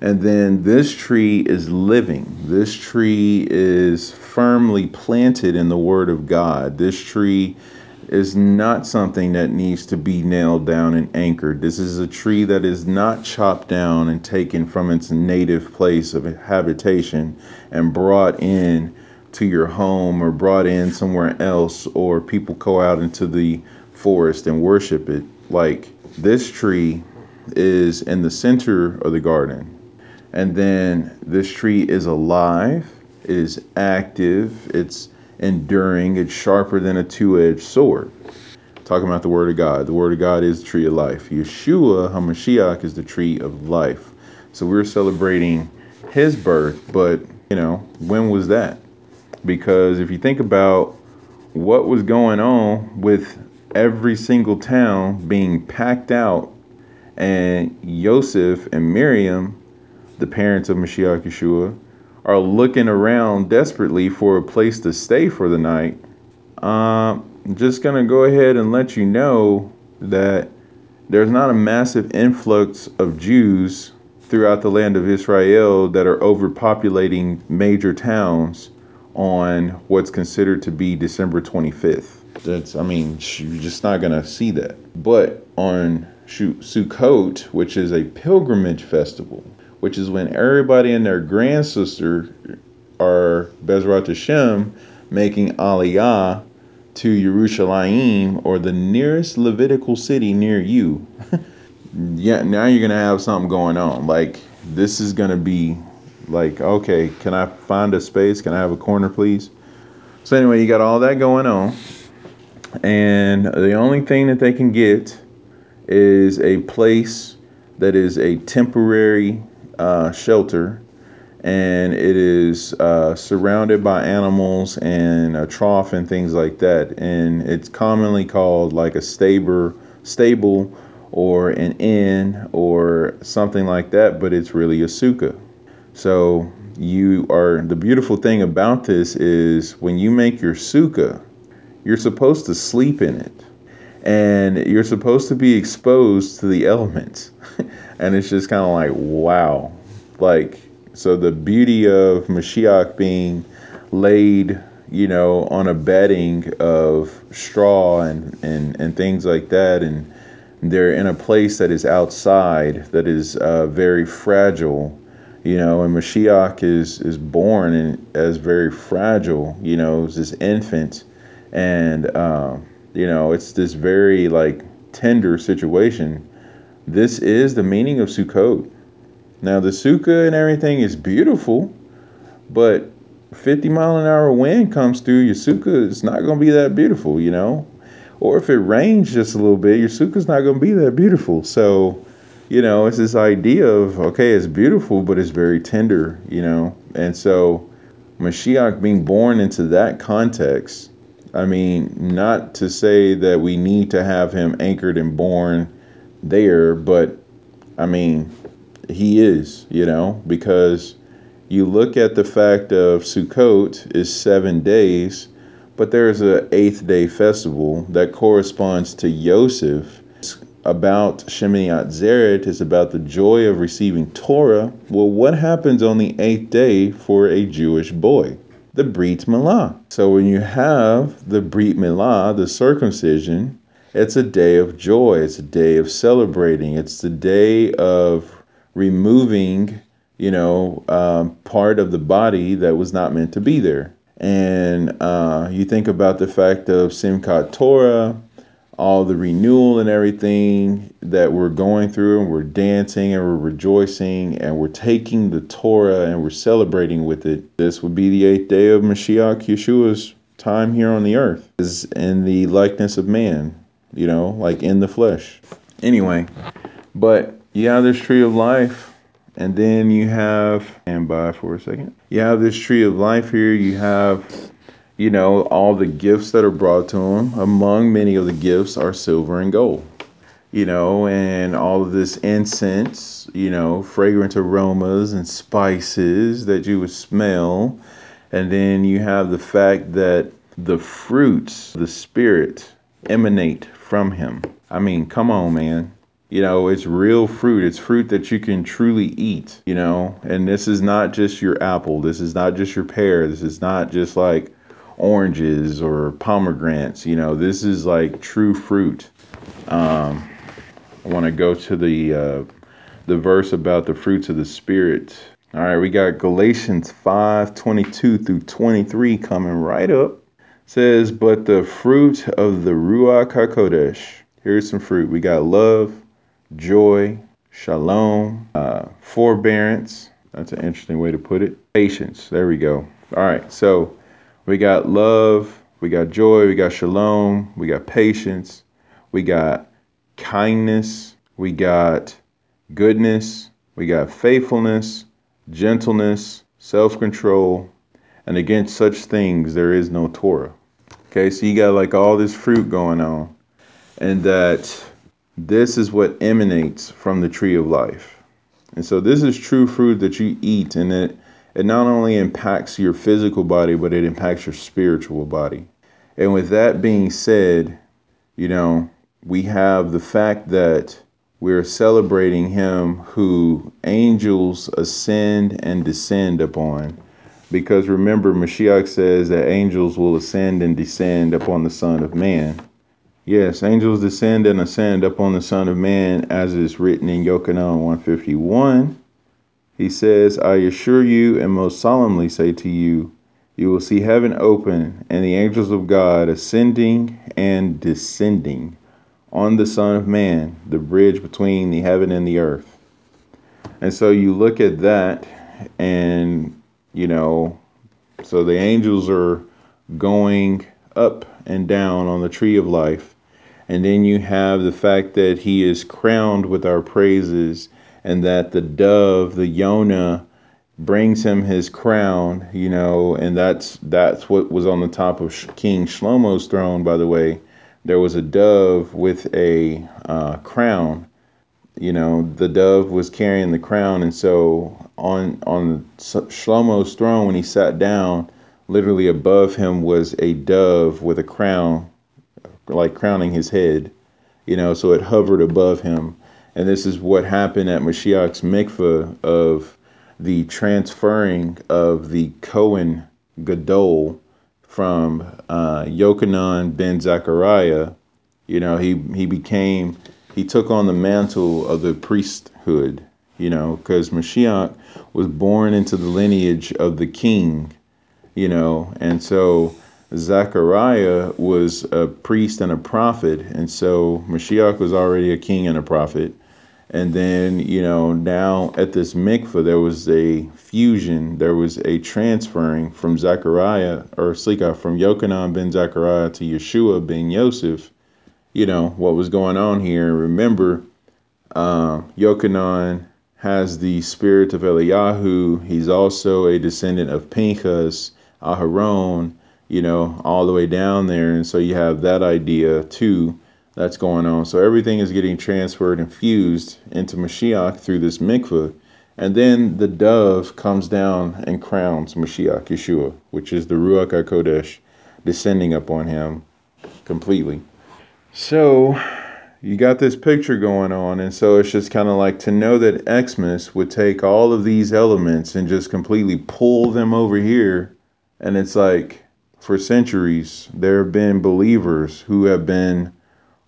And then this tree is living. This tree is firmly planted in the Word of God. This tree is not something that needs to be nailed down and anchored. This is a tree that is not chopped down and taken from its native place of habitation and brought in to your home or brought in somewhere else, or people go out into the forest and worship it. Like this tree is in the center of the garden and then this tree is alive, it is active, it's enduring, it's sharper than a two edged sword. Talking about the Word of God. The Word of God is the tree of life. Yeshua HaMashiach is the tree of life. So we're celebrating his birth, but, you know, when was that? Because if you think about what was going on with every single town being packed out and Joseph and Miriam the parents of Mashiach Yeshua, are looking around desperately for a place to stay for the night, um, I'm just going to go ahead and let you know that there's not a massive influx of Jews throughout the land of Israel that are overpopulating major towns on what's considered to be December 25th. That's, I mean, you're just not going to see that. But on Sukkot, which is a pilgrimage festival, which is when everybody and their grand sister are Bezrat Hashem making Aliyah to Yerushalayim or the nearest Levitical city near you. yeah, now you're gonna have something going on. Like this is gonna be like, okay, can I find a space? Can I have a corner, please? So anyway, you got all that going on, and the only thing that they can get is a place that is a temporary uh, shelter and it is uh, surrounded by animals and a trough and things like that. And it's commonly called like a stable, stable, or an inn or something like that. But it's really a sukkah. So you are the beautiful thing about this is when you make your sukkah, you're supposed to sleep in it, and you're supposed to be exposed to the elements. and it's just kind of like wow, like so the beauty of Mashiach being laid, you know, on a bedding of straw and, and, and things like that, and they're in a place that is outside, that is uh, very fragile, you know, and Mashiach is is born and as very fragile, you know, as this infant, and uh, you know, it's this very like tender situation. This is the meaning of Sukkot now the Sukkah and everything is beautiful, but 50 mile an hour wind comes through, your Sukkah is not going to be that beautiful, you know? Or if it rains just a little bit, your Sukkah's not going to be that beautiful. So, you know, it's this idea of, okay, it's beautiful, but it's very tender, you know? And so Mashiach being born into that context, I mean, not to say that we need to have him anchored and born there, but I mean, he is, you know, because you look at the fact of Sukkot is seven days, but there's an eighth day festival that corresponds to Yosef. about Shemini Atzeret is about the joy of receiving Torah. Well, what happens on the eighth day for a Jewish boy? The Brit Milah. So when you have the Brit Milah, the circumcision, it's a day of joy. It's a day of celebrating. It's the day of removing, you know, um, part of the body that was not meant to be there. And uh, you think about the fact of Simchat Torah, all the renewal and everything that we're going through, and we're dancing and we're rejoicing and we're taking the Torah and we're celebrating with it. This would be the eighth day of Mashiach Yeshua's time here on the earth, is in the likeness of man, you know, like in the flesh. Anyway, but you have this tree of life, and then you have, and by for a second, you have this tree of life here. You have, you know, all the gifts that are brought to him. Among many of the gifts are silver and gold, you know, and all of this incense, you know, fragrant aromas and spices that you would smell. And then you have the fact that the fruits, the spirit, emanate from him. I mean, come on, man. You know it's real fruit. It's fruit that you can truly eat you know? And this is not just your apple. This is not just your pear. This is not just like oranges or pomegranates you know? This is like true fruit. Um, i want to go to the uh, the verse about the fruits of the spirit. All right we got galatians 5 22 through 23 coming right up says but the fruit of the ruach hakodesh here's some fruit we got love joy, shalom, uh, forbearance. That's an interesting way to put it. Patience. There we go. All right. So we got love, we got joy, we got shalom, we got patience, we got kindness, we got goodness, we got faithfulness, gentleness, self control, and against such things there is no Torah. Okay, so you got like all this fruit going on, and that this is what emanates from the tree of life. And so this is true fruit that you eat and it it not only impacts your physical body but it impacts your spiritual body. And with that being said, you know, we have the fact that we're celebrating him who angels ascend and descend upon. Because remember, Mashiach says that angels will ascend and descend upon the Son of Man. Yes, angels descend and ascend upon the Son of Man, as is written in Yochanan 151. He says, I assure you and most solemnly say to you, you will see heaven open and the angels of God ascending and descending on the Son of Man, the bridge between the heaven and the earth. And so you look at that, and, you know, so the angels are going up and down on the tree of life. And then you have the fact that he is crowned with our praises, and that the dove, the Yonah, brings him his crown, you know, and that's that's what was on the top of King Shlomo's throne, by the way. There was a dove with a uh, crown. You know, the dove was carrying the crown, and so on on Shlomo's throne when he sat down, literally above him was a dove with a crown, like crowning his head. You know, so it hovered above him, and this is what happened at Mashiach's mikveh of the transferring of the Cohen Gadol from uh, Yochanan ben Zechariah. You know, he, he became, he took on the mantle of the priesthood, you know, because Mashiach was born into the lineage of the king, you know, and so Zechariah was a priest and a prophet, and so Mashiach was already a king and a prophet. And then, you know, now at this mikvah, there was a fusion, there was a transferring from Zechariah, or Slika, from Yochanan ben Zechariah to Yeshua ben Yosef. You know, what was going on here. Remember, uh, Yochanan has the spirit of Eliyahu. He's also a descendant of Pinchas, Aharon, you know, all the way down there. And so you have that idea too that's going on. So everything is getting transferred and fused into Mashiach through this mikveh. And then the dove comes down and crowns Mashiach, Yeshua, which is the Ruach HaKodesh descending upon him completely. So you got this picture going on. And so it's just kind of like to know that Xmas would take all of these elements and just completely pull them over here. And it's like for centuries, there have been believers who have been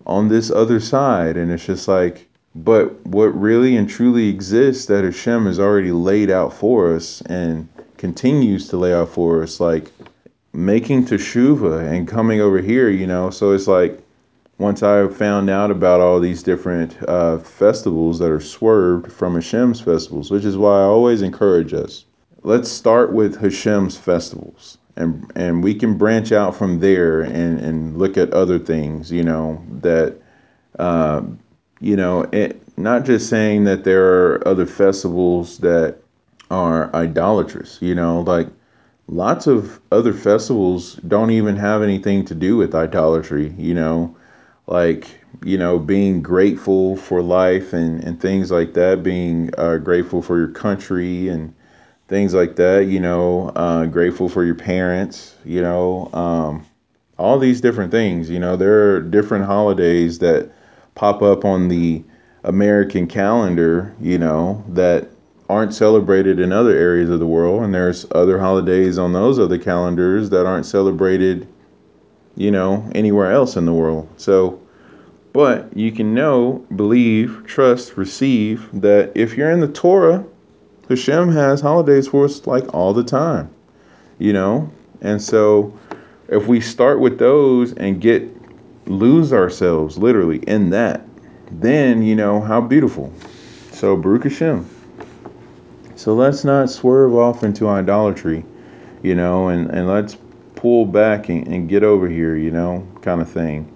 on this other side. And it's just like, but what really and truly exists that Hashem has already laid out for us and continues to lay out for us, like making teshuva and coming over here, you know. So it's like once I found out about all these different uh, festivals that are swerved from Hashem's festivals, which is why I always encourage us. Let's start with Hashem's festivals and and we can branch out from there and and look at other things you know that uh, you know it, not just saying that there are other festivals that are idolatrous you know like lots of other festivals don't even have anything to do with idolatry you know like you know being grateful for life and and things like that being uh, grateful for your country and things like that. You know, uh, grateful for your parents. You know, um, all these different things. You know, there are different holidays that pop up on the American calendar. You know that aren't celebrated in other areas of the world, and there's other holidays on those other calendars that aren't celebrated. You know, anywhere else in the world. So. But you can know, believe, trust, receive that if you're in the Torah, Hashem has holidays for us like all the time, you know? And so if we start with those and get lose ourselves literally in that, then you know how beautiful. So Baruch Hashem. So let's not swerve off into idolatry, you know, and, and let's pull back and, and get over here, you know, kind of thing.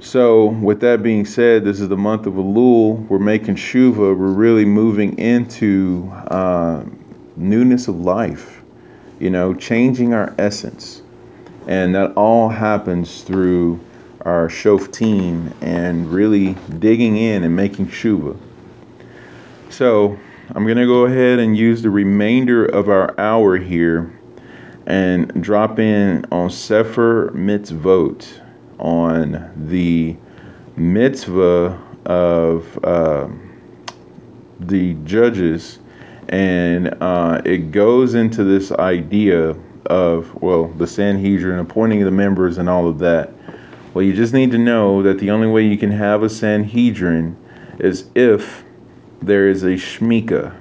So, with that being said, this is the month of Elul. We're making Shuva. We're really moving into uh, newness of life, you know, changing our essence. And that all happens through our Shoftim and really digging in and making Shuva. So, I'm going to go ahead and use the remainder of our hour here and drop in on Sefer Mitzvot on the mitzvah of uh, the judges, and uh, it goes into this idea of well, the Sanhedrin appointing the members and all of that. Well, you just need to know that the only way you can have a Sanhedrin is if there is a Semichah.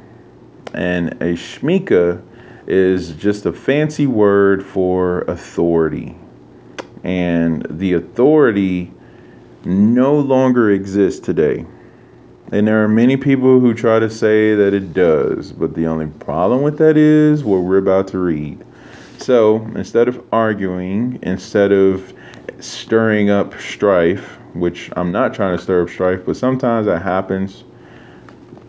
And a Semichah is just a fancy word for authority. And the authority no longer exists today. And there are many people who try to say that it does, but the only problem with that is what we're about to read. So instead of arguing, instead of stirring up strife, which I'm not trying to stir up strife, but sometimes that happens,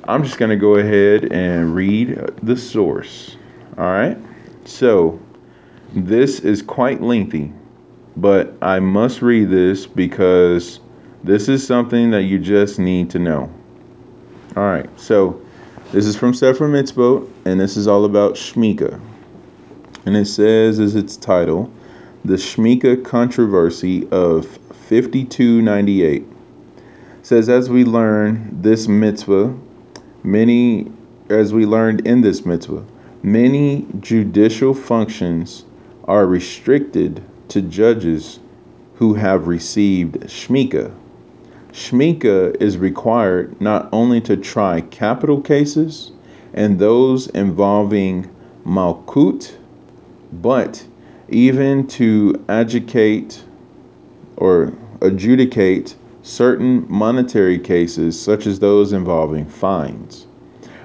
I'm just going to go ahead and read the source. All right. So this is quite lengthy, but I must read this because this is something that you just need to know. All right. So this is from Sefer Mitzvot, and this is all about Semichah. And it says, as its title, The Semichah Controversy of 5298. says, as we learn this mitzvah, many, as we learned in this mitzvah, many judicial functions are restricted to judges who have received Semichah. Semichah is required not only to try capital cases and those involving Malkut but even to adjudicate or adjudicate certain monetary cases, such as those involving fines.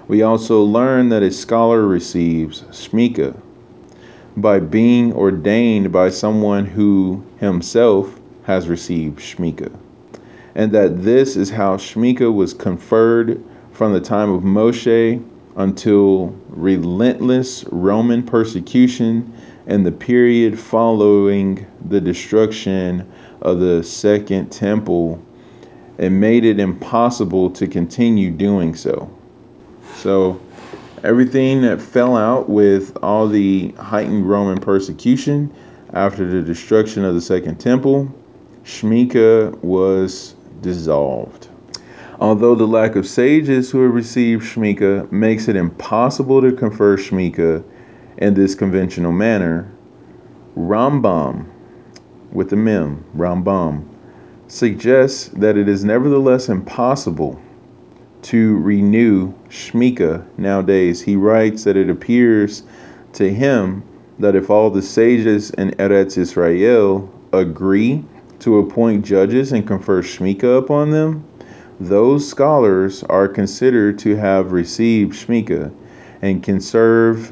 We also learn that a scholar receives shmicha by being ordained by someone who himself has received shmicha, and that this is how shmicha was conferred from the time of Moshe until relentless Roman persecution and the period following the destruction of the second temple and made it impossible to continue doing so. So, everything that fell out with all the heightened Roman persecution after the destruction of the second temple, Semichah was dissolved. Although the lack of sages who have received Semichah makes it impossible to confer Semichah in this conventional manner, Rambam, with the mem, Rambam, suggests that it is nevertheless impossible to renew Semichah nowadays. He writes that it appears to him that if all the sages in Eretz Israel agree to appoint judges and confer Semichah upon them, those scholars are considered to have received Semichah and can serve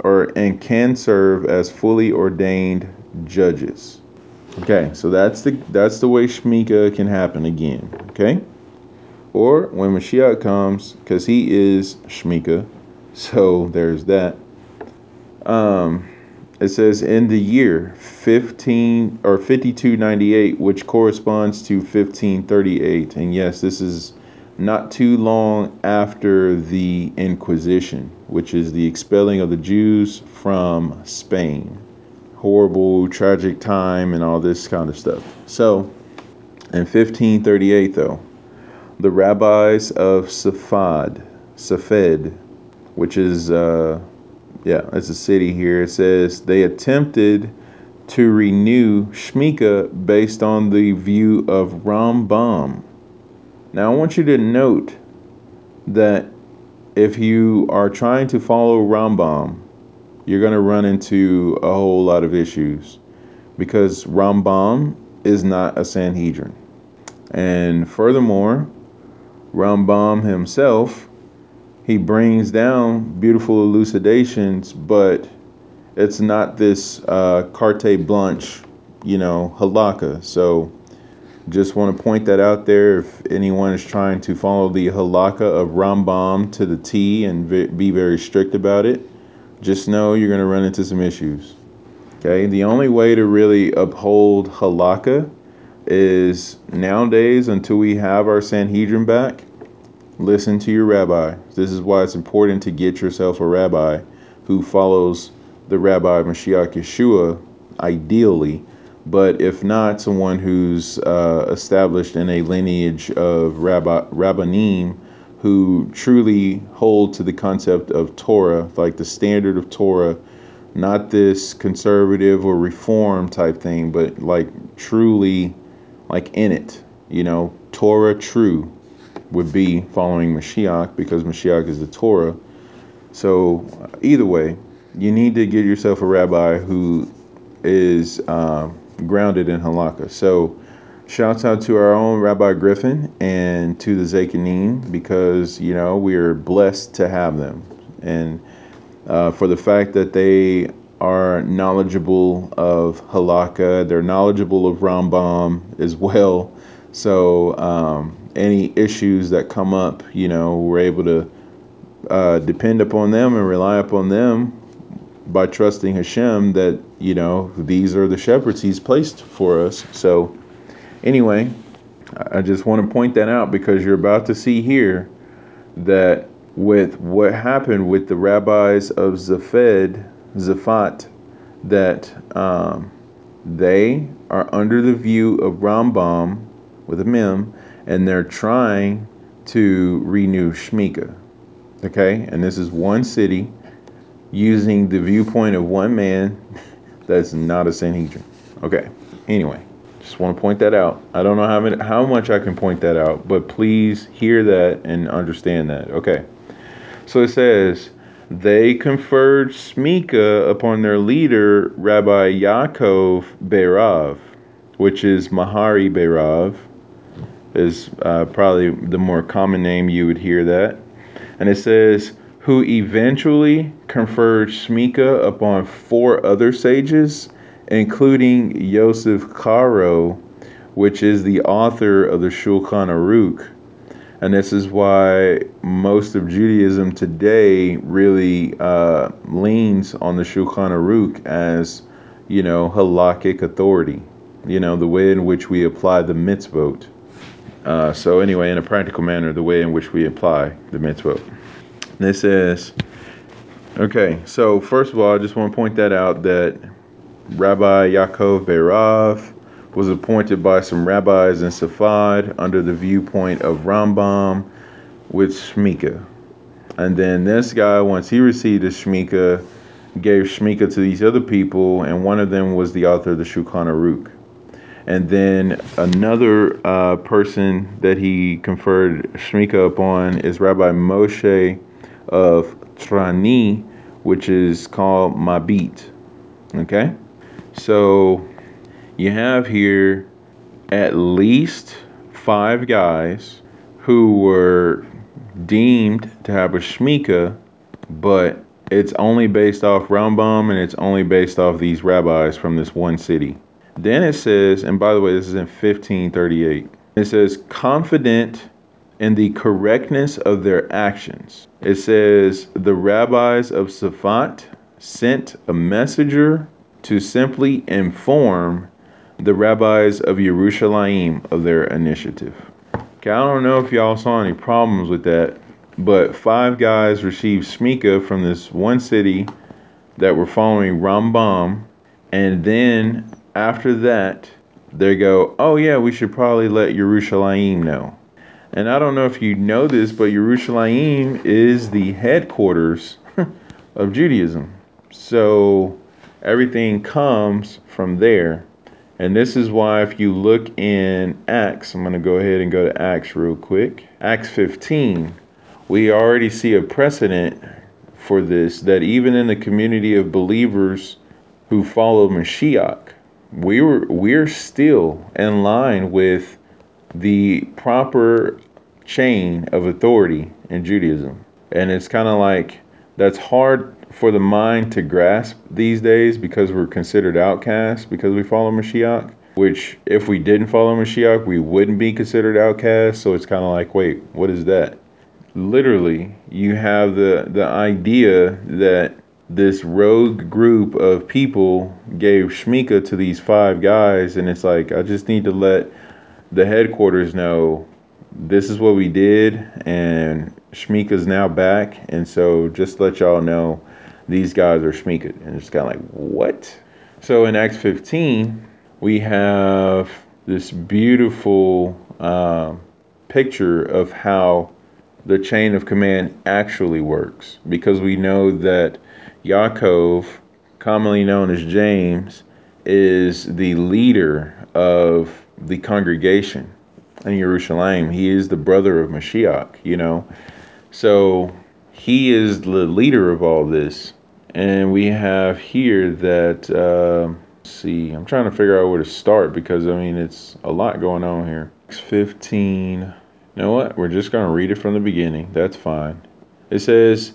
or and can serve as fully ordained judges. Okay, so that's the that's the way Semichah can happen again. Okay, or when Mashiach comes, because he is Semichah, so there's that. Um, it says in the year 15 or 5298 which corresponds to 1538 and yes this is not too long after the inquisition which is the expelling of the jews from spain. Horrible tragic time and all this kind of stuff. So in 1538 though the rabbis of Safad, Safed, which is uh, yeah, it's a city here. It says they attempted to renew Semichah based on the view of Rambam. Now, I want you to note that if you are trying to follow Rambam, you're going to run into a whole lot of issues because Rambam is not a Sanhedrin. And furthermore, Rambam himself he brings down beautiful elucidations, but it's not this uh, carte blanche, you know, halakha. So just want to point that out there. If anyone is trying to follow the halakha of Rambam to the T and be very strict about it, just know you're going to run into some issues. Okay, the only way to really uphold halakha is nowadays until we have our Sanhedrin back Listen to your rabbi. This is why it's important to get yourself a rabbi who follows the rabbi Mashiach Yeshua, ideally, but if not, someone who's uh, established in a lineage of rabbi, rabbanim who truly hold to the concept of Torah, like the standard of Torah, not this conservative or reform type thing, but like truly like in it, you know, Torah true would be following Mashiach because Mashiach is the Torah. So either way, you need to get yourself a rabbi who is um, grounded in halakha. So shouts out to our own Rabbi Griffin and to the Zakanim because you know we are blessed to have them, and uh, for the fact that they are knowledgeable of halakha, they're knowledgeable of Rambam as well. So um, any issues that come up, you know, we're able to uh, depend upon them and rely upon them by trusting Hashem that you know these are the shepherds He's placed for us. So anyway, I just want to point that out because you're about to see here that with what happened with the rabbis of Zafed, Zafat, that um, they are under the view of Rambam with a mem, and they're trying to renew Shmicha. Okay, and this is one city using the viewpoint of one man that's not a Sanhedrin. Okay, anyway, just want to point that out. I don't know how, many, how much I can point that out, but please hear that and understand that. Okay, so it says, they conferred Shmicha upon their leader, Rabbi Yaakov Beirav, which is Mahari Beirav, is uh, probably the more common name you would hear that. And it says, who eventually conferred Shmicha upon four other sages, including Yosef Karo, which is the author of the Shulchan Aruch. And this is why most of Judaism today really uh, leans on the Shulchan Aruch as, you know, halakhic authority, you know, the way in which we apply the mitzvot. Uh, so anyway, in a practical manner, the way in which we apply the mitzvot. This is okay. So first of all, I just want to point that out that Rabbi Yaakov Beirav was appointed by some rabbis in Safad under the viewpoint of Rambam with Shmicha. And then this guy, once he received the Shmicha, gave Shmicha to these other people, and one of them was the author of the Shulchan Aruch. And then another uh, person that he conferred Shmicha upon is Rabbi Moshe of Trani, which is called Mabit. Okay? So you have here at least five guys who were deemed to have a Shmicha, but it's only based off Rambam and it's only based off these rabbis from this one city. Then it says, and by the way, this is in 1538. It says, confident in the correctness of their actions. It says, the rabbis of Safat sent a messenger to simply inform the rabbis of Yerushalayim of their initiative. Okay, I don't know if y'all saw any problems with that, but five guys received Shmicha from this one city that were following Rambam, and then after that, they go, oh yeah, we should probably let Yerushalayim know. And I don't know if you know this, but Yerushalayim is the headquarters of Judaism. So everything comes from there. And this is why, if you look in Acts, I'm going to go ahead and go to Acts real quick. Acts 15, we already see a precedent for this that even in the community of believers who follow Mashiach, we were we're still in line with the proper chain of authority in Judaism. And it's kind of like that's hard for the mind to grasp these days because we're considered outcasts because we follow Mashiach. Which, if we didn't follow Mashiach, we wouldn't be considered outcasts. So it's kind of like, wait, what is that? Literally, you have the the idea that this rogue group of people gave Shmicha to these five guys, and it's like I just need to let the headquarters know this is what we did, and Shmicha's now back, and so just let y'all know these guys are Shmicha. And it's kind of like, what? So in Acts 15, we have this beautiful uh, picture of how the chain of command actually works because we know that Yaakov, commonly known as James, is the leader of the congregation in Jerusalem. He is the brother of Mashiach, you know. So he is the leader of all this. And we have here that, uh, see, I'm trying to figure out where to start because, I mean, it's a lot going on here. 15. You know what? We're just going to read it from the beginning. That's fine. It says,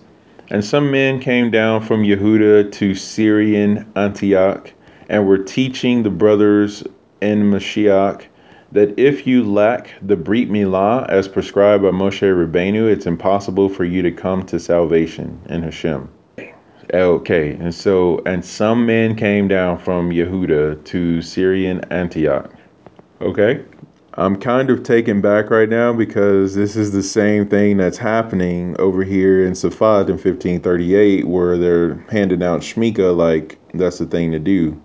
And some men came down from Yehuda to Syrian Antioch and were teaching the brothers in Mashiach that if you lack the Brit Milah as prescribed by Moshe Rabbeinu, it's impossible for you to come to salvation in Hashem. Okay, and so, and some men came down from Yehuda to Syrian Antioch. Okay, I'm kind of taken back right now because this is the same thing that's happening over here in Safad in 1538, where they're handing out Shmicha like that's the thing to do.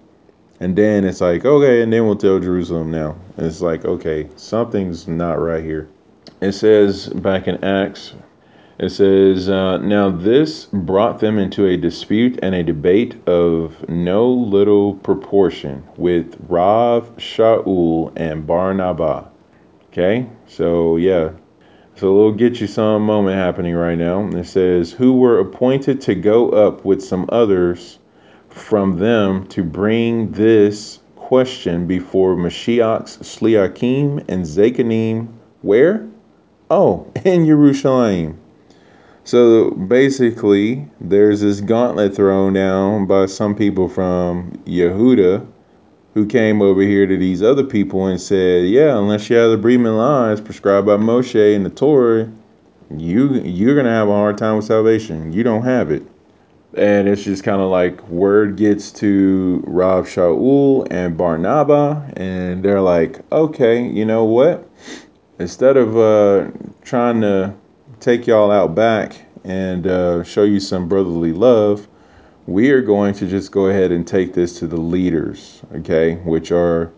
And then it's like, okay, and then we'll tell Jerusalem now. And it's like, okay, something's not right here. It says back in Acts, it says, uh, Now this brought them into a dispute and a debate of no little proportion with Rav, Shaul, and Barnabas. Okay, so yeah, so we'll get you some moment happening right now. It says, Who were appointed to go up with some others from them to bring this question before Mashiach's Shliakim and Zekanim. Where? Oh, in Jerusalem. So basically, there's this gauntlet thrown down by some people from Yehuda who came over here to these other people and said, "Yeah, unless you have the Brit Milah prescribed by Moshe in the Torah, you you're gonna have a hard time with salvation. You don't have it." and it's just kind of like word gets to Rav Shaul and Barnaba, and they're like, okay, you know what? Instead of uh, trying to take y'all out back and uh, show you some brotherly love, we are going to just go ahead and take this to the leaders, okay, which are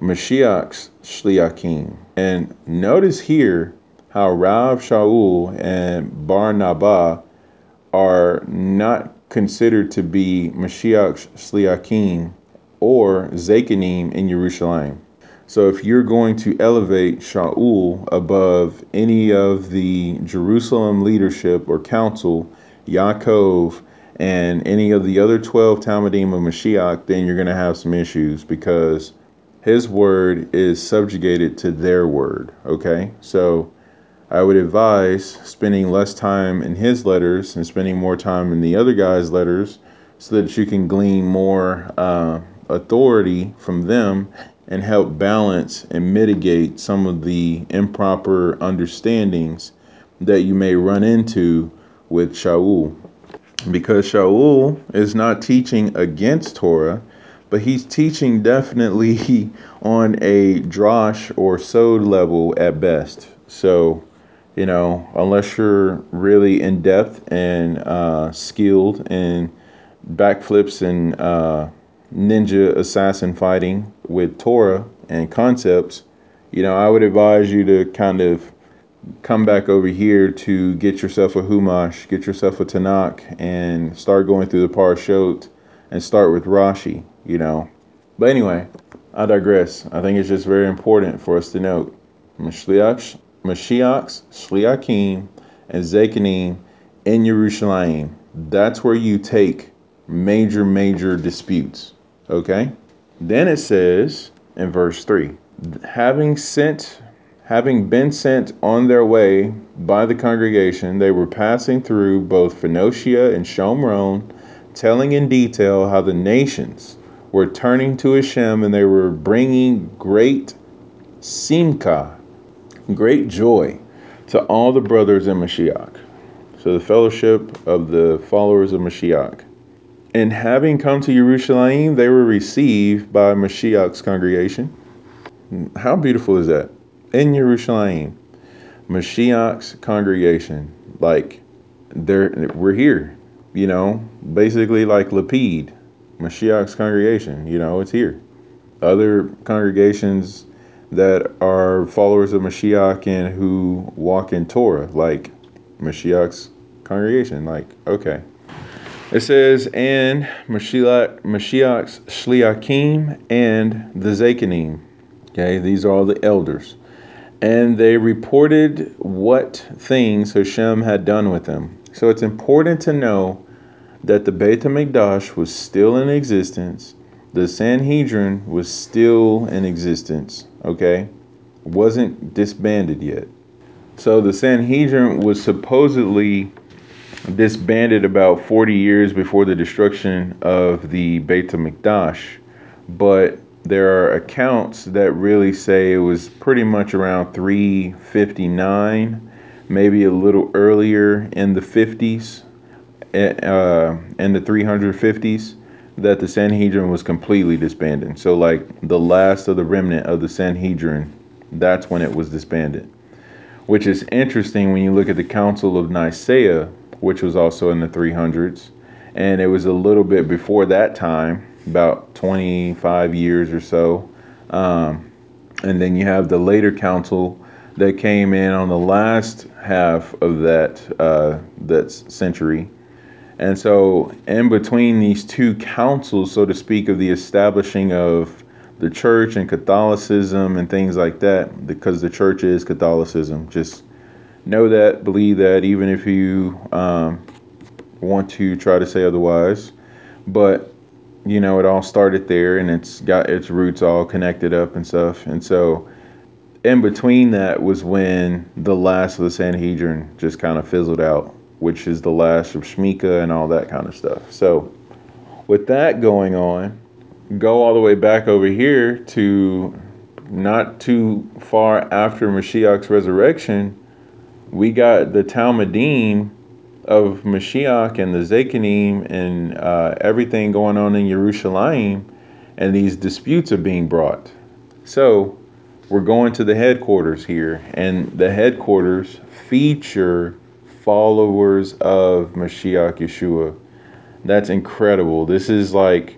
Mashiach's Shliakim. And notice here how Rav Shaul and Barnabas are not considered to be Mashiach's Shliakim or Zekanim in Jerusalem. So if you're going to elevate Shaul above any of the Jerusalem leadership or council, Yaakov, and any of the other 12 Talmidim of Mashiach, then you're going to have some issues because his word is subjugated to their word. Okay? So I would advise spending less time in his letters and spending more time in the other guy's letters so that you can glean more uh, authority from them and help balance and mitigate some of the improper understandings that you may run into with Shaul. Because Shaul is not teaching against Torah, but he's teaching definitely on a drosh or sod level at best. So you know, unless you're really in depth and uh, skilled in backflips and uh, ninja assassin fighting with Torah and concepts, you know, I would advise you to kind of come back over here to get yourself a Humash, get yourself a Tanakh, and start going through the Parashot and start with Rashi, you know. But anyway, I digress. I think it's just very important for us to note. Mashliach Mashiach's, Shliakim, and Zekanim in Yerushalayim. That's where you take major, major disputes. Okay? Then it says in verse 3 having sent having been sent on their way by the congregation, they were passing through both Phoenicia and Shomron, telling in detail how the nations were turning to Hashem and they were bringing great simcha, great joy to all the brothers in Mashiach. So the fellowship of the followers of Mashiach. And having come to Jerusalem, they were received by Mashiach's congregation. How beautiful is that? In Jerusalem, Mashiach's congregation, like they're we're here, you know, basically like Lapid, Mashiach's congregation, you know, it's here. other congregations that are followers of Mashiach and who walk in Torah, like Mashiach's congregation. Like, okay. It says, and Mashiach, Mashiach's Shliakim and the Zakanim. Okay, these are all the elders. And they reported what things Hashem had done with them. So it's important to know that the Beit HaMikdash was still in existence. The Sanhedrin was still in existence, okay? Wasn't disbanded yet. So the Sanhedrin was supposedly disbanded about 40 years before the destruction of the Beit HaMikdash, but there are accounts that really say it was pretty much around 359, maybe a little earlier in the 50s, eh, uh, in the 350s, that the Sanhedrin was completely disbanded. So, like the last of the remnant of the Sanhedrin, that's when it was disbanded. Which is interesting when you look at the Council of Nicaea, which was also in the 300s, and it was a little bit before that time about 25 years or so. Um, and then you have the later council that came in on the last half of that uh, that century. And so, in between these two councils, so to speak, of the establishing of the church and Catholicism and things like that, because the church is Catholicism. Just know that, believe that, even if you um, want to try to say otherwise. But you know, it all started there and it's got its roots all connected up and stuff. And so in between that was when the last of the Sanhedrin just kind of fizzled out, which is the last of Shemitah and all that kind of stuff. So with that going on, go all the way back over here to not too far after Mashiach's resurrection, we got the Talmidim of Mashiach and the Zakanim and uh, everything going on in Jerusalem, and these disputes are being brought. So we're going to the headquarters here, and the headquarters feature followers of Mashiach Yeshua. That's incredible. This is like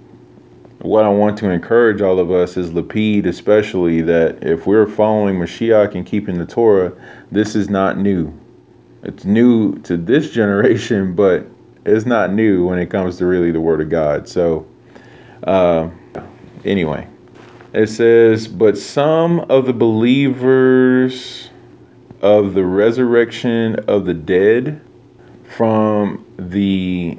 what I want to encourage all of us is Lapid, especially that if we're following Mashiach and keeping the Torah, this is not new it's new to this generation, but it's not new when it comes to really the Word of God. So, uh, anyway, it says, But some of the believers of the resurrection of the dead from the.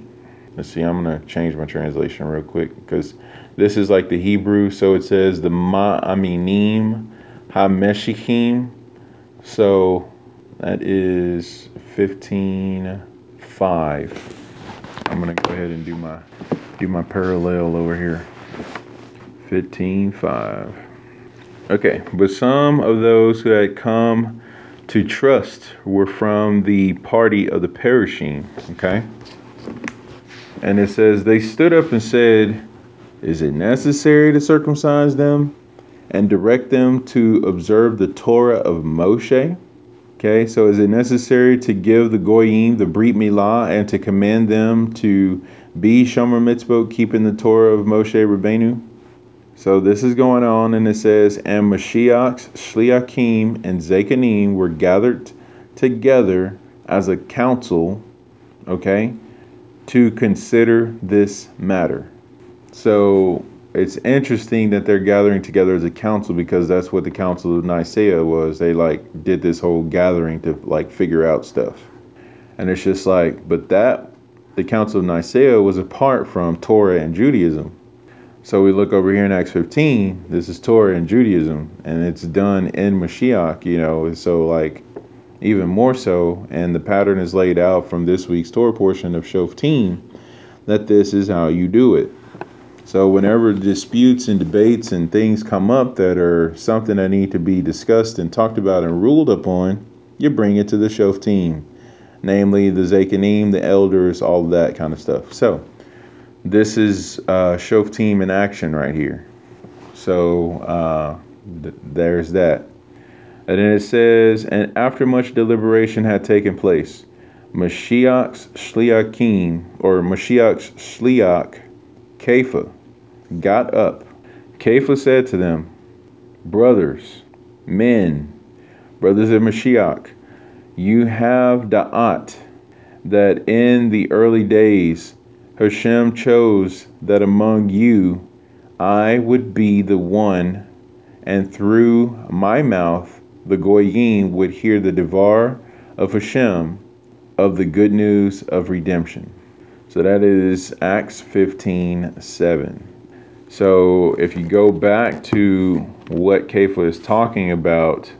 Let's see, I'm going to change my translation real quick because this is like the Hebrew. So it says the Ma'aminim HaMeshichim. So that is 15 5. I'm going to go ahead and do my do my parallel over here. 15 5. Okay, but some of those who had come to trust were from the party of the perishing, okay? And it says they stood up and said, "Is it necessary to circumcise them and direct them to observe the Torah of Moshe?" Okay, so is it necessary to give the Goyim the Brit Milah and to command them to be Shomer Mitzvot, keeping the Torah of Moshe Rabbeinu? So this is going on, and it says, And Mashiach's Shliakim and Zekanim were gathered together as a council, okay, to consider this matter. So it's interesting that they're gathering together as a council because that's what the council of Nicaea was. They like did this whole gathering to like figure out stuff. And it's just like, but that the council of Nicaea was apart from Torah and Judaism. So we look over here in Acts 15, this is Torah and Judaism, and it's done in Mashiach, you know, so like even more so, and the pattern is laid out from this week's Torah portion of Shoftim that this is how you do it. So whenever disputes and debates and things come up that are something that need to be discussed and talked about and ruled upon, you bring it to the Shoftim, namely the Zakanim, the elders, all of that kind of stuff. So this is uh, Shoftim in action right here. So uh, th- there's that. And then it says, and after much deliberation had taken place, Mashiach's Shliakim, or Mashiach's Shliach, Kepha, got up, Kepha said to them, Brothers, men, brothers of Mashiach, you have da'at that in the early days Hashem chose that among you I would be the one, and through my mouth the Goyim would hear the Devar of Hashem of the good news of redemption. So that is Acts 15 7. So if you go back to what Kepha is talking about,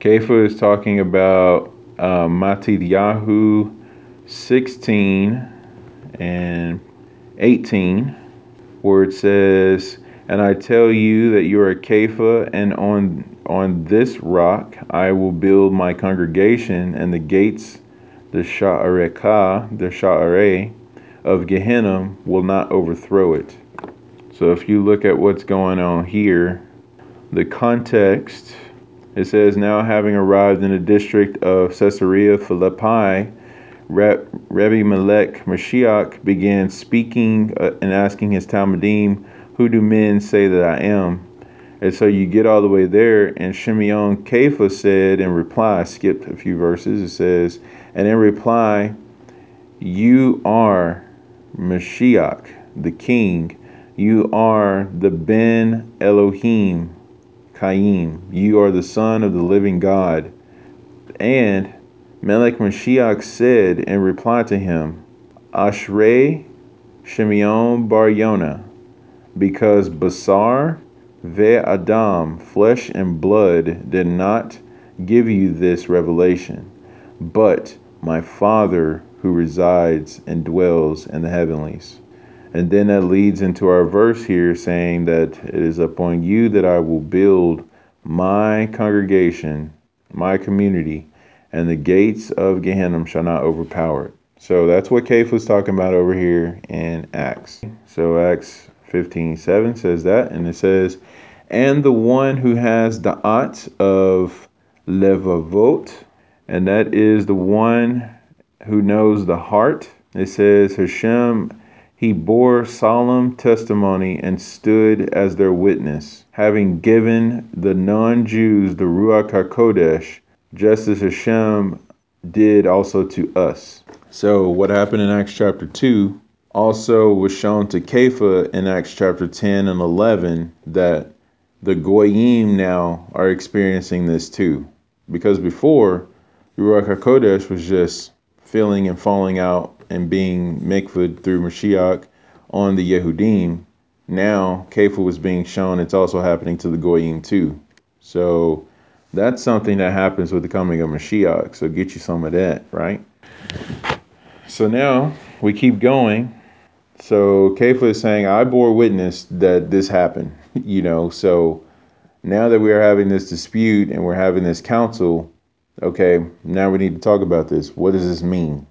Kepha is talking about uh, Mattityahu 16 and 18, where it says, And I tell you that you are a Kepha, and on on this rock I will build my congregation, and the gates, the Sha'areka, the Sha'are of Gehenna will not overthrow it. So if you look at what's going on here, the context, it says, Now having arrived in the district of Caesarea Philippi, Rabbi Melech Mashiach began speaking uh, and asking his Talmidim, Who do men say that I am? And so you get all the way there, and Shimeon Kepha said in reply, skipped a few verses, it says, And in reply, You are Mashiach, the king. You are the Ben Elohim, Kaim. You are the son of the living God. And Melech Mashiach said in reply to him, Ashrei Shimeon Bar Yona, because Basar ve Adam, flesh and blood, did not give you this revelation, but my Father who resides and dwells in the heavenlies. And then that leads into our verse here saying that it is upon you that I will build my congregation, my community, and the gates of Gehenna shall not overpower it. So that's what Kepha was talking about over here in Acts. So Acts 15 7 says that, and it says, And the one who has the ot of Levavot, and that is the one who knows the heart. It says, Hashem, he bore solemn testimony and stood as their witness, having given the non Jews the Ruach HaKodesh just as Hashem did also to us. So, what happened in Acts chapter 2 also was shown to Kepha in Acts chapter 10 and 11 that the Goyim now are experiencing this too. Because before, Ruach HaKodesh was just filling and falling out and being mikvud through Mashiach on the Yehudim. Now, Kepha was being shown it's also happening to the Goyim too. So, that's something that happens with the coming of Mashiach. So get you some of that, right? So now we keep going. So Kepha is saying, I bore witness that this happened, you know. So now that we are having this dispute and we're having this council, okay, now we need to talk about this. What does this mean?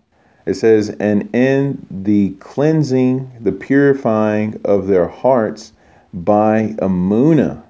It says, and in the cleansing, the purifying of their hearts by Amuna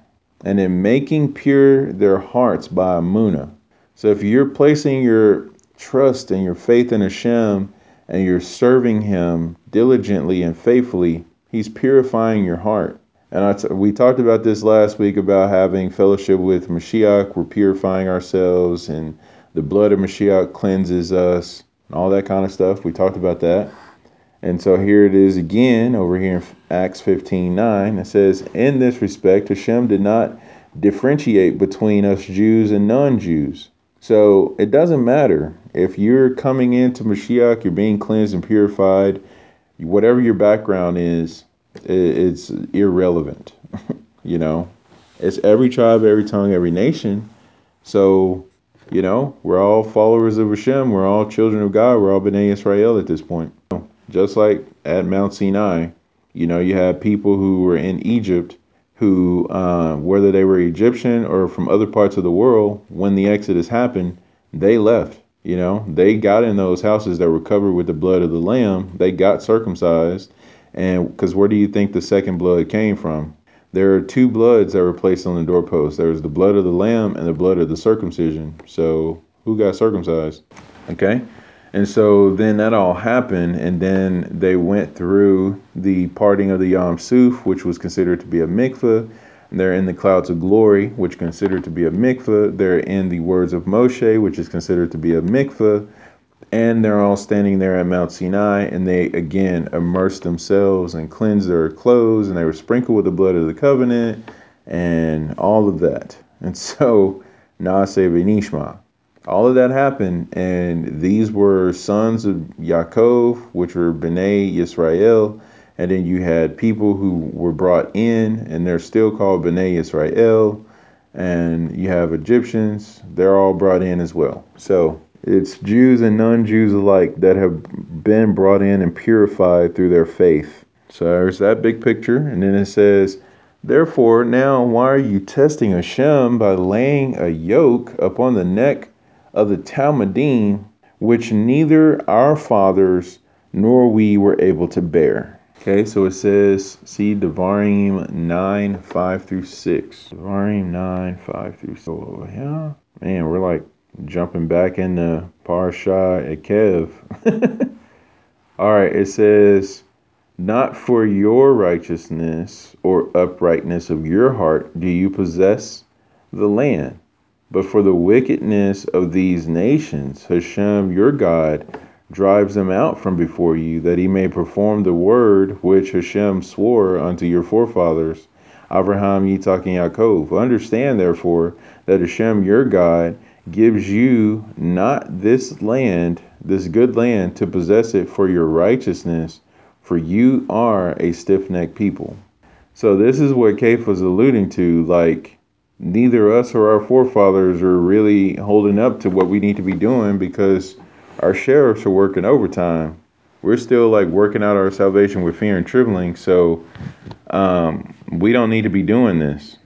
and in making pure their hearts by Amuna. So if you're placing your trust and your faith in Hashem and you're serving Him diligently and faithfully, He's purifying your heart. And we talked about this last week about having fellowship with Mashiach. We're purifying ourselves, and the blood of Mashiach cleanses us, and all that kind of stuff. We talked about that. And so here it is again over here in Acts 15 9. It says, In this respect, Hashem did not differentiate between us Jews and non Jews. So it doesn't matter if you're coming into Mashiach, you're being cleansed and purified, whatever your background is, it's irrelevant. you know, it's every tribe, every tongue, every nation. So, you know, we're all followers of Hashem. We're all children of God. We're all B'nai Israel at this point. Just like at Mount Sinai, you know, you had people who were in Egypt who, uh, whether they were Egyptian or from other parts of the world, when the Exodus happened, they left. You know, they got in those houses that were covered with the blood of the Lamb. They got circumcised. And because where do you think the second blood came from? There are two bloods that were placed on the doorpost. There was the blood of the Lamb and the blood of the circumcision. So who got circumcised? Okay. And so then that all happened, and then they went through the parting of the Yam Suf, which was considered to be a mikveh. They're in the clouds of glory, which considered to be a mikveh. They're in the words of Moshe, which is considered to be a mikveh. And they're all standing there at Mount Sinai, and they again immersed themselves and cleansed their clothes, and they were sprinkled with the blood of the covenant, and all of that. And so, Naaseh Benishma, all of that happened, and these were sons of Yaakov, which were Bnei Yisrael, and then you had people who were brought in, and they're still called Bnei Yisrael, and you have Egyptians, they're all brought in as well. So it's Jews and non-Jews alike that have been brought in and purified through their faith. So there's that big picture, and then it says, Therefore, now why are you testing Hashem by laying a yoke upon the neck of the Talmidim, which neither our fathers nor we were able to bear. Okay, so it says, see Devarim 9, 5 through 6. Devarim 9, 5 through 6. Oh, yeah. Man, we're like jumping back into Parsha Ekev. All right, it says, Not for your righteousness or uprightness of your heart do you possess the land but for the wickedness of these nations, Hashem your God drives them out from before you, that he may perform the word which Hashem swore unto your forefathers, Abraham, Yitzhak, and Yaakov. Understand, therefore, that Hashem your God gives you not this land, this good land, to possess it for your righteousness, for you are a stiff necked people. So, this is what Kepha was alluding to. Like, neither us or our forefathers are really holding up to what we need to be doing because our sheriffs are working overtime. We're still like working out our salvation with fear and trembling. So um, we don't need to be doing this.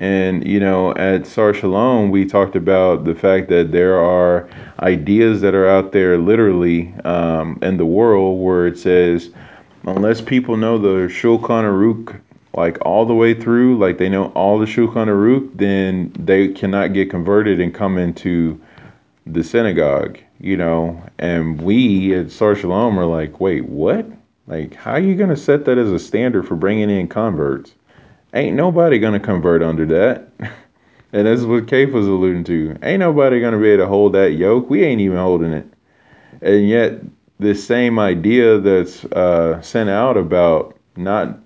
And, you know, at Sar Shalom, we talked about the fact that there are ideas that are out there literally um, in the world where it says, unless people know the Shulchan Aruch like all the way through, like they know all the Shulchan Aruch, then they cannot get converted and come into the synagogue, you know. And we at Sar Shalom are like, wait, what? Like, how are you going to set that as a standard for bringing in converts? Ain't nobody to convert under that. and that's what Kepha was alluding to. Ain't nobody to be able to hold that yoke. We ain't even holding it. And yet, this same idea that's uh, sent out about not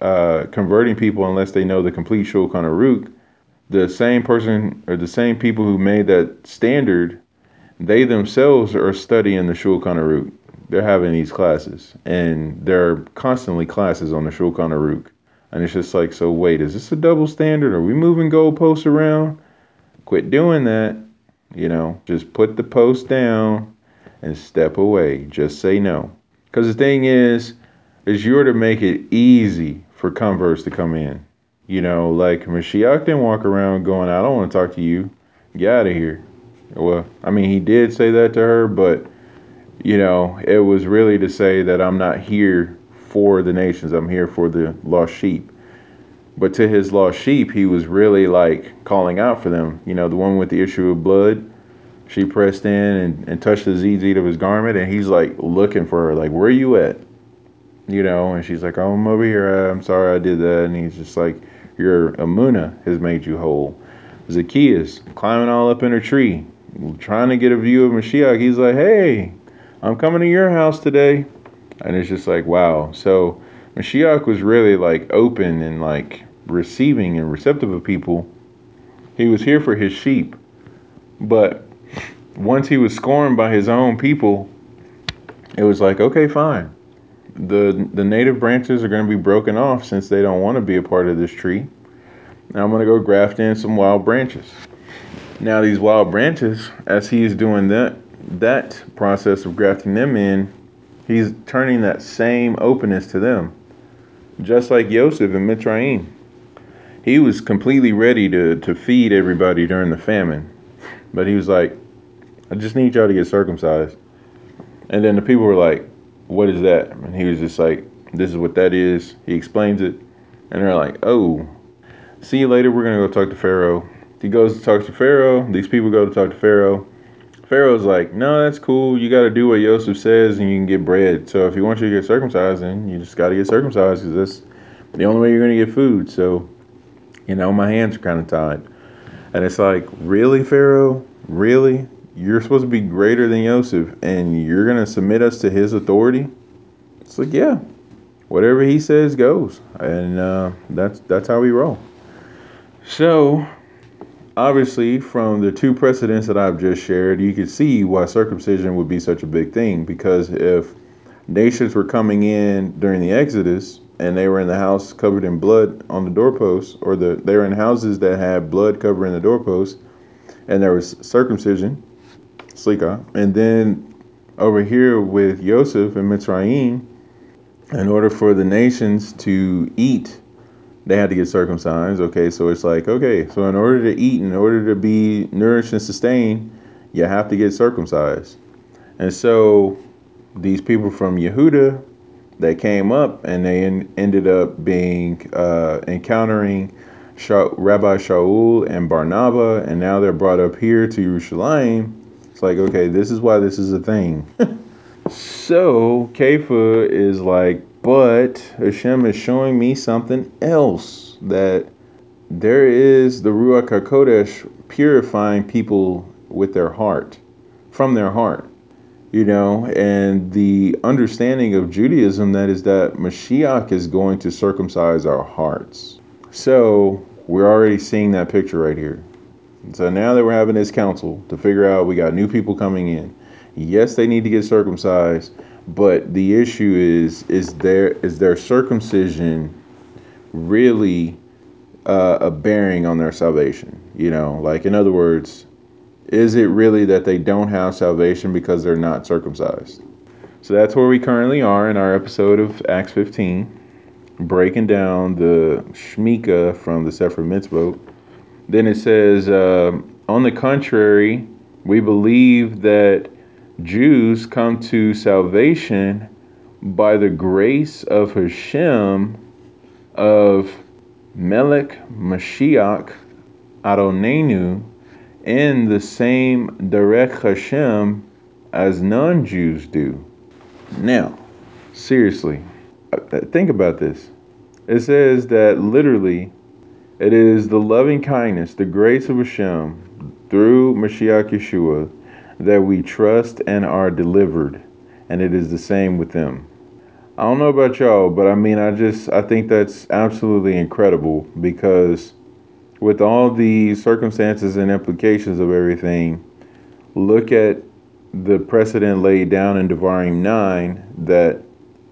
uh, converting people unless they know the complete Shulchan the same person or the same people who made that standard, they themselves are studying the Shulchan Aruch. They're having these classes, and there are constantly classes on the Shulchan Aruch. And it's just like, so wait, is this a double standard? Are we moving goalposts around? Quit doing that. You know, just put the post down and step away. Just say no. Because the thing is, is you're to make it easy for converts to come in. You know, like Mashiach didn't walk around going, I don't want to talk to you. Get out of here. Well, I mean, he did say that to her, but, you know, it was really to say that I'm not here for the nations, I'm here for the lost sheep. But to his lost sheep, he was really like calling out for them. You know, the one with the issue of blood, she pressed in and, and touched the tzitzit of his garment, and he's like looking for her, like, where are you at? you know, and she's like, oh, I'm over here. I'm sorry I did that. And he's just like, your Amuna has made you whole. Zacchaeus climbing all up in a tree, trying to get a view of Mashiach. He's like, hey, I'm coming to your house today. And it's just like, wow. So Mashiach was really like open and like receiving and receptive of people. He was here for his sheep. But once he was scorned by his own people, it was like, okay, fine the the native branches are going to be broken off since they don't want to be a part of this tree. Now I'm going to go graft in some wild branches. Now these wild branches, as he's doing that that process of grafting them in, he's turning that same openness to them. Just like Joseph and Mitzrayim. He was completely ready to, to feed everybody during the famine. But he was like, I just need y'all to get circumcised. And then the people were like, what is that? And he was just like, this is what that is. He explains it. And they're like, oh, see you later. We're going to go talk to Pharaoh. He goes to talk to Pharaoh. These people go to talk to Pharaoh. Pharaoh's like, no, that's cool. You got to do what Joseph says and you can get bread. So if you want you to get circumcised, then you just got to get circumcised because that's the only way you're going to get food. So You know, my hands are kind of tied. And it's like, really, Pharaoh? Really? You're supposed to be greater than Joseph and you're going to submit us to his authority? It's like, yeah, whatever he says goes. And uh, that's, that's how we roll. So, obviously, from the two precedents that I've just shared, you can see why circumcision would be such a big thing. Because if nations were coming in during the Exodus, and they were in the house covered in blood on the doorposts, or the they were in houses that had blood covering the doorposts, and there was circumcision, slika, and then over here with Joseph and Mitzrayim, in order for the nations to eat, they had to get circumcised. Okay, so it's like okay, so in order to eat, in order to be nourished and sustained, you have to get circumcised, and so these people from Yehuda they came up and they en- ended up being uh, encountering Sha- Rabbi Shaul and Barnabas, and now they're brought up here to Jerusalem. It's like, okay, this is why this is a thing. so Kepha is like, but Hashem is showing me something else that there is the Ruach HaKodesh purifying people with their heart, from their heart you know, and the understanding of Judaism that is that Mashiach is going to circumcise our hearts. So we're already seeing that picture right here. So now that we're having this council to figure out we got new people coming in. Yes, they need to get circumcised, but the issue is is there is their circumcision really uh, a bearing on their salvation? You know, like in other words, is it really that they don't have salvation because they're not circumcised? So that's where we currently are in our episode of Acts 15, breaking down the Shmicha from the Sefer Mitzvot. Then it says, uh, on the contrary, we believe that Jews come to salvation by the grace of Hashem, of Melech Mashiach Adonenu, in the same Derech Hashem as non Jews do. Now, seriously, uh, think about this. It says that literally, it is the loving kindness, the grace of Hashem through Mashiach Yeshua that we trust and are delivered. And it is the same with them. I don't know about y'all, but I mean, I just, I think that's absolutely incredible because with all the circumstances and implications of everything, look at the precedent laid down in Devarim 9 that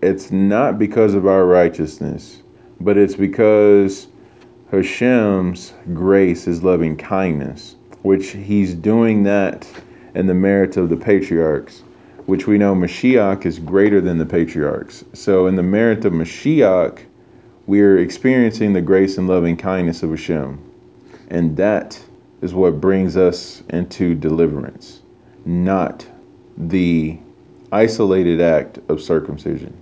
it's not because of our righteousness, but it's because Hashem's grace, is loving kindness, which he's doing that in the merit of the patriarchs, which we know Mashiach is greater than the patriarchs. So, in the merit of Mashiach, we're experiencing the grace and loving kindness of Hashem. And that is what brings us into deliverance, not the isolated act of circumcision.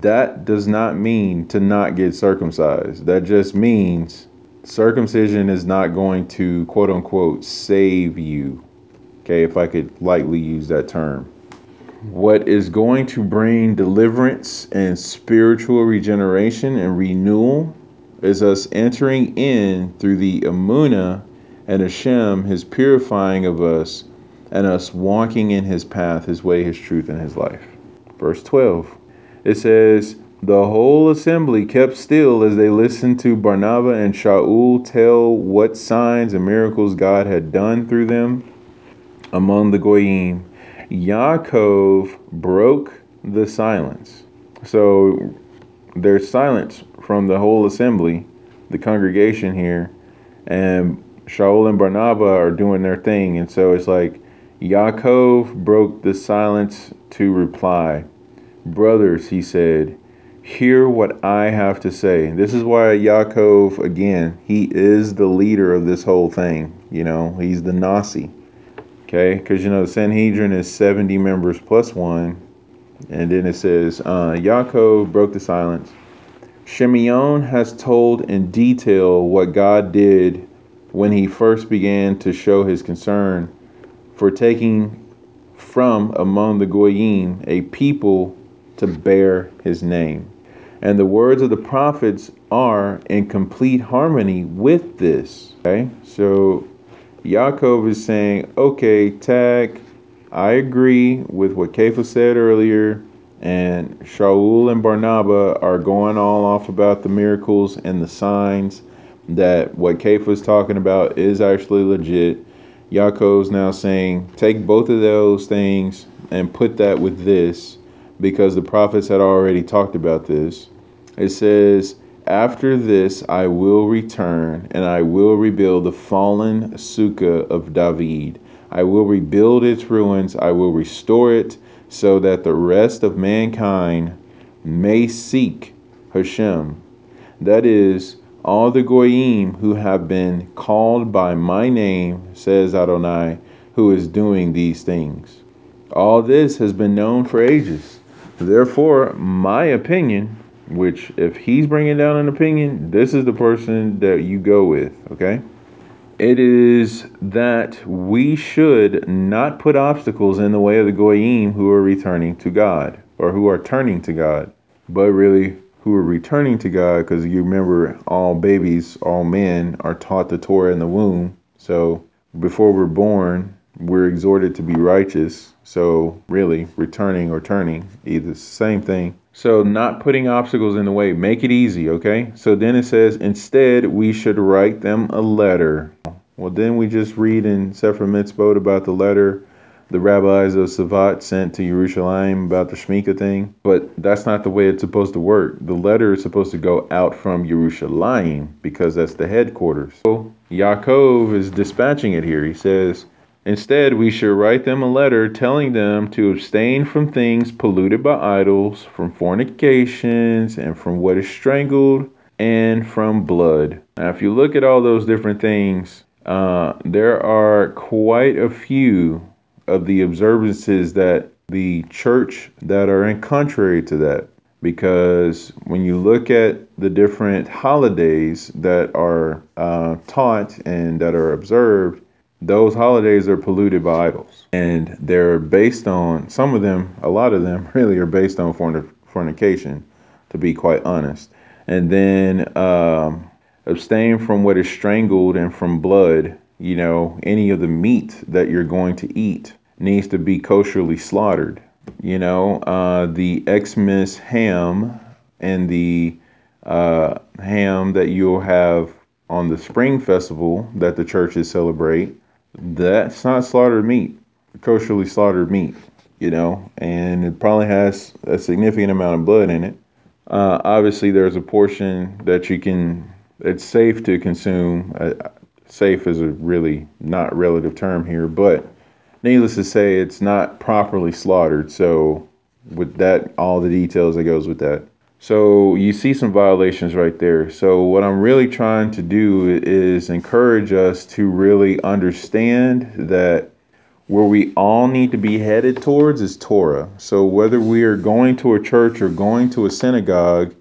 That does not mean to not get circumcised. That just means circumcision is not going to quote unquote save you. Okay, if I could lightly use that term. What is going to bring deliverance and spiritual regeneration and renewal is us entering in through the Amuna and Hashem, his purifying of us, and us walking in his path, his way, his truth, and his life. Verse 12. It says, The whole assembly kept still as they listened to Barnabas and Shaul tell what signs and miracles God had done through them among the Goyim. Yaakov broke the silence. So there's silence from the whole assembly, the congregation here, and Shaul and Barnabas are doing their thing. And so it's like Yaakov broke the silence to reply. Brothers, he said, hear what I have to say. This is why Yaakov, again, he is the leader of this whole thing. You know, he's the Nasi. Okay, because you know the Sanhedrin is 70 members plus one. And then it says, uh, Yaakov broke the silence. Shimeon has told in detail what God did when he first began to show his concern for taking from among the Goyim a people to bear his name. And the words of the prophets are in complete harmony with this. Okay, so Yaakov is saying, okay, Tag, I agree with what Kepha said earlier, and Shaul and Barnabas are going all off about the miracles and the signs that what Kepha was talking about is actually legit. Yaakov's now saying, take both of those things and put that with this because the prophets had already talked about this. It says, After this I will return and I will rebuild the fallen sukkah of David. I will rebuild its ruins, I will restore it, so that the rest of mankind may seek Hashem. That is, all the Goyim who have been called by my name, says Adonai, who is doing these things. All this has been known for ages. Therefore, my opinion, which if he's bringing down an opinion, this is the person that you go with, okay? It is that we should not put obstacles in the way of the Goyim who are returning to God or who are turning to God, but really who are returning to God because you remember all babies, all men are taught the Torah in the womb. So before we're born, we're exhorted to be righteous. So really, returning or turning, either same thing. So not putting obstacles in the way, make it easy, okay? So then it says, instead, we should write them a letter. Well, then we just read in Sefer Mitzvot about the letter the rabbis of Savat sent to Jerusalem about the Shemitah thing, but that's not the way it's supposed to work. The letter is supposed to go out from Jerusalem because that's the headquarters. So Yaakov is dispatching it here. He says, Instead, we should write them a letter telling them to abstain from things polluted by idols, from fornications, and from what is strangled, and from blood. Now, if you look at all those different things, uh, there are quite a few of the observances that the church that are in contrary to that. Because when you look at the different holidays that are uh, taught and that are observed, those holidays are polluted by idols. And they're based on some of them a lot of them really are based on fornication to be quite honest. And then um, abstain from what is strangled and from blood you know any of the meat that you're going to eat needs to be kosherly slaughtered you know? Uh, the xmas ham and the uh, ham that you'll have on the spring festival that the churches celebrate that's not slaughtered meat, kosherly slaughtered meat, you know, and it probably has a significant amount of blood in it. Uh, obviously, there's a portion that you can, it's safe to consume. Uh, safe is a really not relative term here, but needless to say, it's not properly slaughtered. So, with that, all the details that goes with that. So you see some violations right there. So what I'm really trying to do is encourage us to really understand that where we all need to be headed towards is Torah. So whether we are going to a church or going to a synagogue,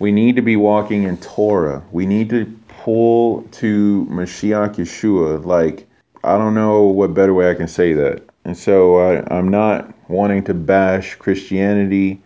we need to be walking in Torah. We need to pull to Mashiach Yeshua. Like, I don't know what better way I can say that. And so I, I'm not wanting to bash Christianity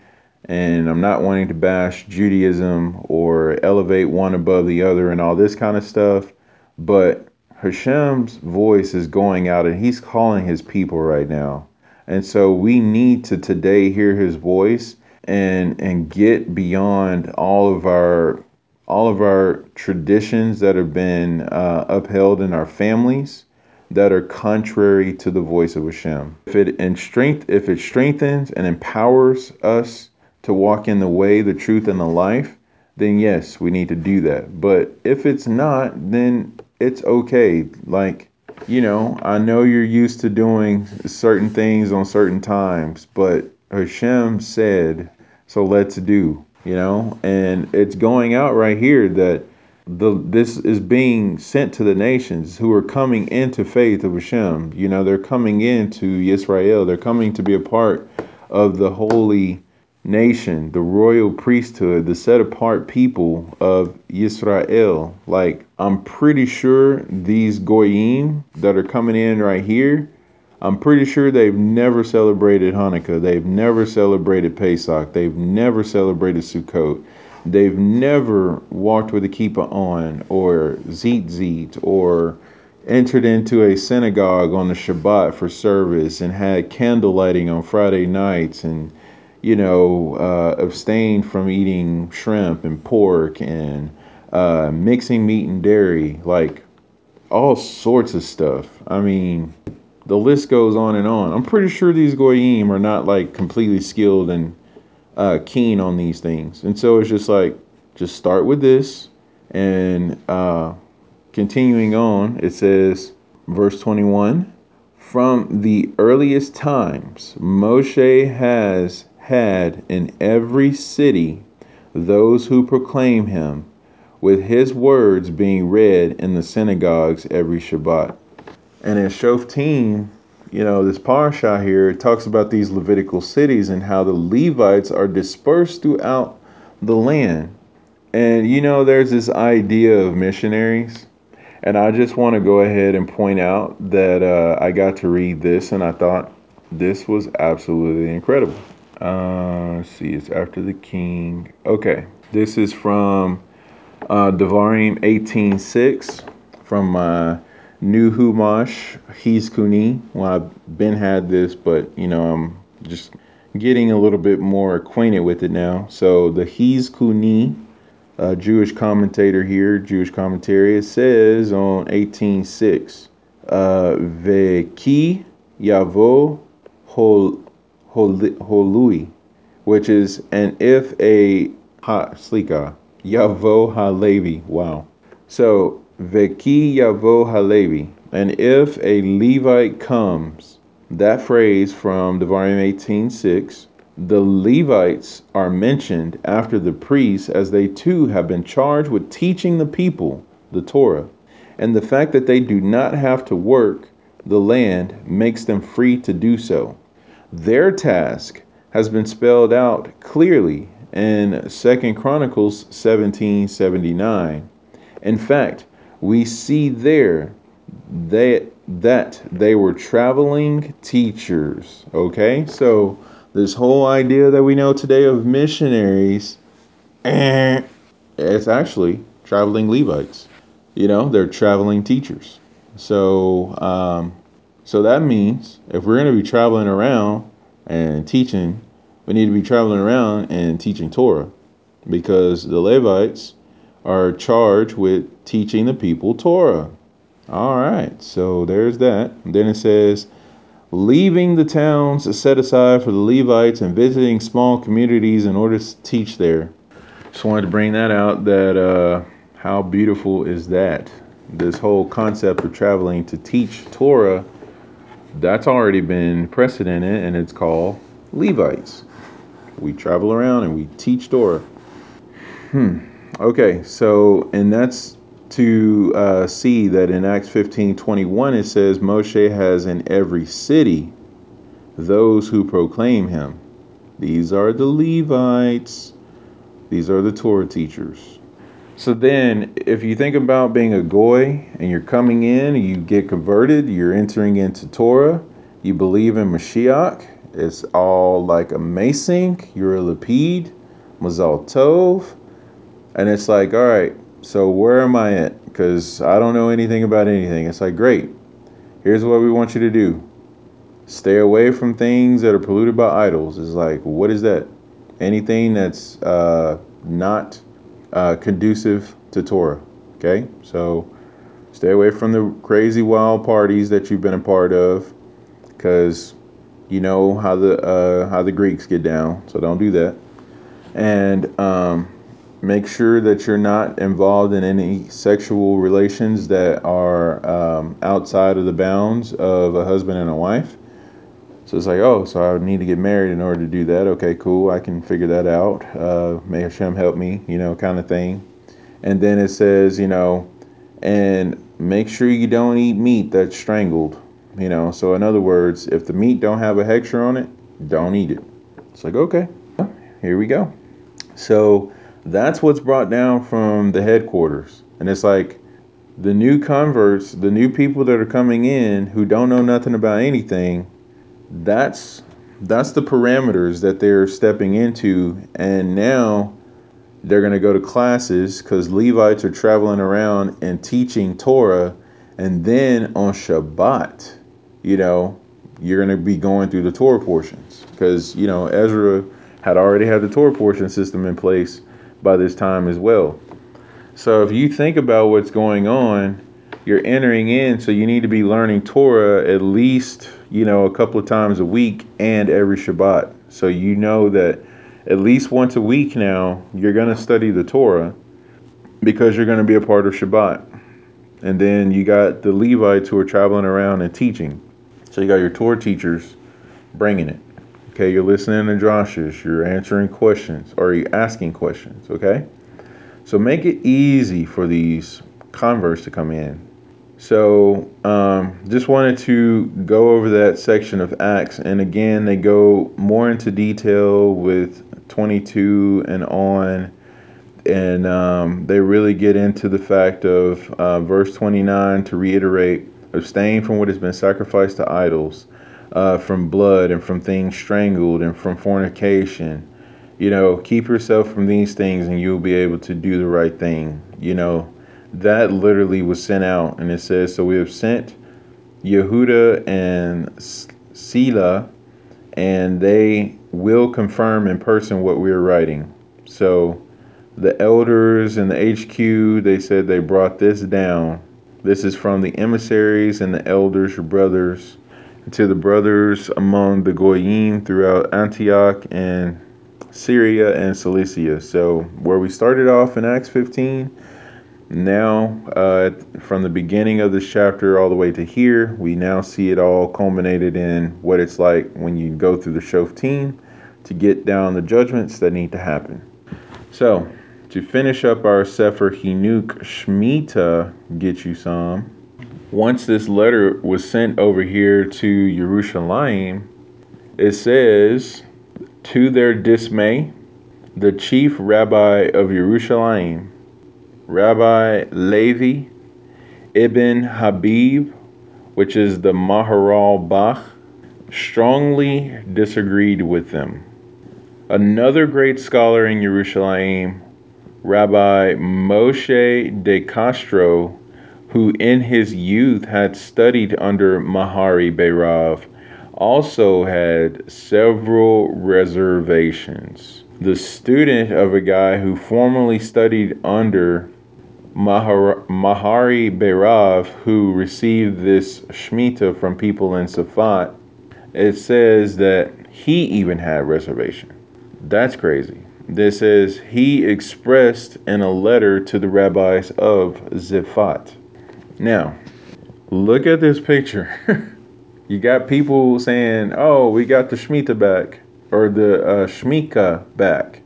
and I'm not wanting to bash Judaism or elevate one above the other and all this kind of stuff, but Hashem's voice is going out and he's calling his people right now. And so we need to today hear his voice and and get beyond all of our all of our traditions that have been uh, upheld in our families that are contrary to the voice of Hashem. If it and strength if it strengthens and empowers us to walk in the way, the truth, and the life, then yes, we need to do that. But if it's not, then it's okay. Like, you know, I know you're used to doing certain things on certain times, but Hashem said, so let's do, you know, and it's going out right here that the this is being sent to the nations who are coming into faith of Hashem. You know, they're coming into Israel. They're coming to be a part of the holy nation, the royal priesthood, the set apart people of Israel. Like, I'm pretty sure these Goyim that are coming in right here, I'm pretty sure they've never celebrated Hanukkah. They've never celebrated Pesach. They've never celebrated Sukkot. They've never walked with a kippah on, or zit or entered into a synagogue on the Shabbat for service and had candle lighting on Friday nights and, you know, uh, abstained from eating shrimp and pork and uh, mixing meat and dairy, like all sorts of stuff. I mean, the list goes on and on. I'm pretty sure these goyim are not like completely skilled and uh, keen on these things, and so it's just like just start with this and uh, Continuing on, it says, verse 21 From the earliest times, Moshe has had in every city those who proclaim him, with his words being read in the synagogues every Shabbat. And in Shoftim, you know, this parsha here, talks about these Levitical cities and how the Levites are dispersed throughout the land. And you know, there's this idea of missionaries and I just want to go ahead and point out that uh, I got to read this and I thought this was absolutely incredible. Uh, let's see, it's after the king. Okay, this is from uh, Devarim 18.6 from my new Chumash, Chizkuni. Well, I've been had this, but you know, I'm just getting a little bit more acquainted with it now. So the Chizkuni a Jewish commentator here, Jewish commentary, it says on 18.6, uh, Veki Yavo hol, Holui, which is, and if a, ha, slika, Yavo Halevi, wow. So, Veki Yavo Halevi, and if a Levite comes, that phrase from Devarim 18.6, the Levites are mentioned after the priests as they too have been charged with teaching the people the Torah. And the fact that they do not have to work the land makes them free to do so. Their task has been spelled out clearly in Second Chronicles 1779. In fact, we see there that that they were traveling teachers. Okay, so this whole idea that we know today of missionaries, eh, it's actually traveling Levites. You know, they're traveling teachers. So, um, so that means if we're going to be traveling around and teaching, we need to be traveling around and teaching Torah, because the Levites are charged with teaching the people Torah. All right, so there's that. Then it says leaving the towns set aside for the Levites and visiting small communities in order to teach there. Just wanted to bring that out that uh, how beautiful is that? This whole concept of traveling to teach Torah, that's already been precedented and it's called Levites. We travel around and we teach Torah. Hmm. Okay, so, and that's to uh, see that in Acts 15 21, it says, Moshe has in every city those who proclaim him. These are the Levites, these are the Torah teachers. So then, if you think about being a goy and you're coming in, you get converted, you're entering into Torah, you believe in Mashiach, it's all like amazing. You're a Lapid, Mazal Tov, and it's like, all right, so where am I at? Because I don't know anything about anything. It's like, great. Here's what we want you to do. Stay away from things that are polluted by idols. It's like, what is that? Anything that's uh, not uh, conducive to Torah. Okay, so stay away from the crazy wild parties that you've been a part of, because you know how the uh, how the Greeks get down. So don't do that. And um, Make sure that you're not involved in any sexual relations that are um, outside of the bounds of a husband and a wife. So it's like, oh, so I would need to get married in order to do that. Okay, cool. I can figure that out. Uh, may Hashem help me, you know, kind of thing. And then it says, you know, and make sure you don't eat meat that's strangled. You know, so in other words, if the meat don't have a hechsher on it, don't eat it. It's like, okay, here we go. So that's what's brought down from the headquarters. And it's like the new converts, the new people that are coming in who don't know nothing about anything, that's that's the parameters that they're stepping into and now they're going to go to classes because Levites are traveling around and teaching Torah. And then on Shabbat, you know, you're going to be going through the Torah portions because, you know, Ezra had already had the Torah portion system in place by this time as well. So if you think about what's going on, you're entering in, so you need to be learning Torah at least, you know, a couple of times a week and every Shabbat. So you know that at least once a week now, you're going to study the Torah because you're going to be a part of Shabbat. And then you got the Levites who are traveling around and teaching. So you got your Torah teachers bringing it. Okay, you're listening to Drashas, you're answering questions, or you're asking questions, okay? So make it easy for these converts to come in. So um, just wanted to go over that section of Acts. And again, they go more into detail with 22 and on. And um, they really get into the fact of uh, verse 29 to reiterate abstain from what has been sacrificed to idols uh, from blood and from things strangled and from fornication. You know, keep yourself from these things and you'll be able to do the right thing. You know, that literally was sent out. And it says, So we have sent Yehuda and Sila, and they will confirm in person what we're writing. So the elders and the HQ, they said they brought this down. This is from the emissaries and the elders, your brothers to the brothers among the Goyim throughout Antioch and Syria and Cilicia. So, where we started off in Acts 15, now uh, from the beginning of this chapter all the way to here, we now see it all culminated in what it's like when you go through the Shoftim to get down the judgments that need to happen. So, to finish up our Sefer Hinuk Shmita, get you some once this letter was sent over here to Yerushalayim, it says, to their dismay, the chief rabbi of Jerusalem, Rabbi Levi ibn Habib, which is the Maharal Bach, strongly disagreed with them. Another great scholar in Jerusalem, Rabbi Moshe de Castro, who in his youth had studied under Mahari Beirav, also had several reservations. The student of a guy who formerly studied under Mahar- Mahari Beirav, who received this Shemitah from people in Safat, it says that he even had reservation. That's crazy. This says he expressed in a letter to the rabbis of Zifat. Now, look at this picture. you got people saying, "Oh, we got the Shemitah back," or the uh, Shmicha back,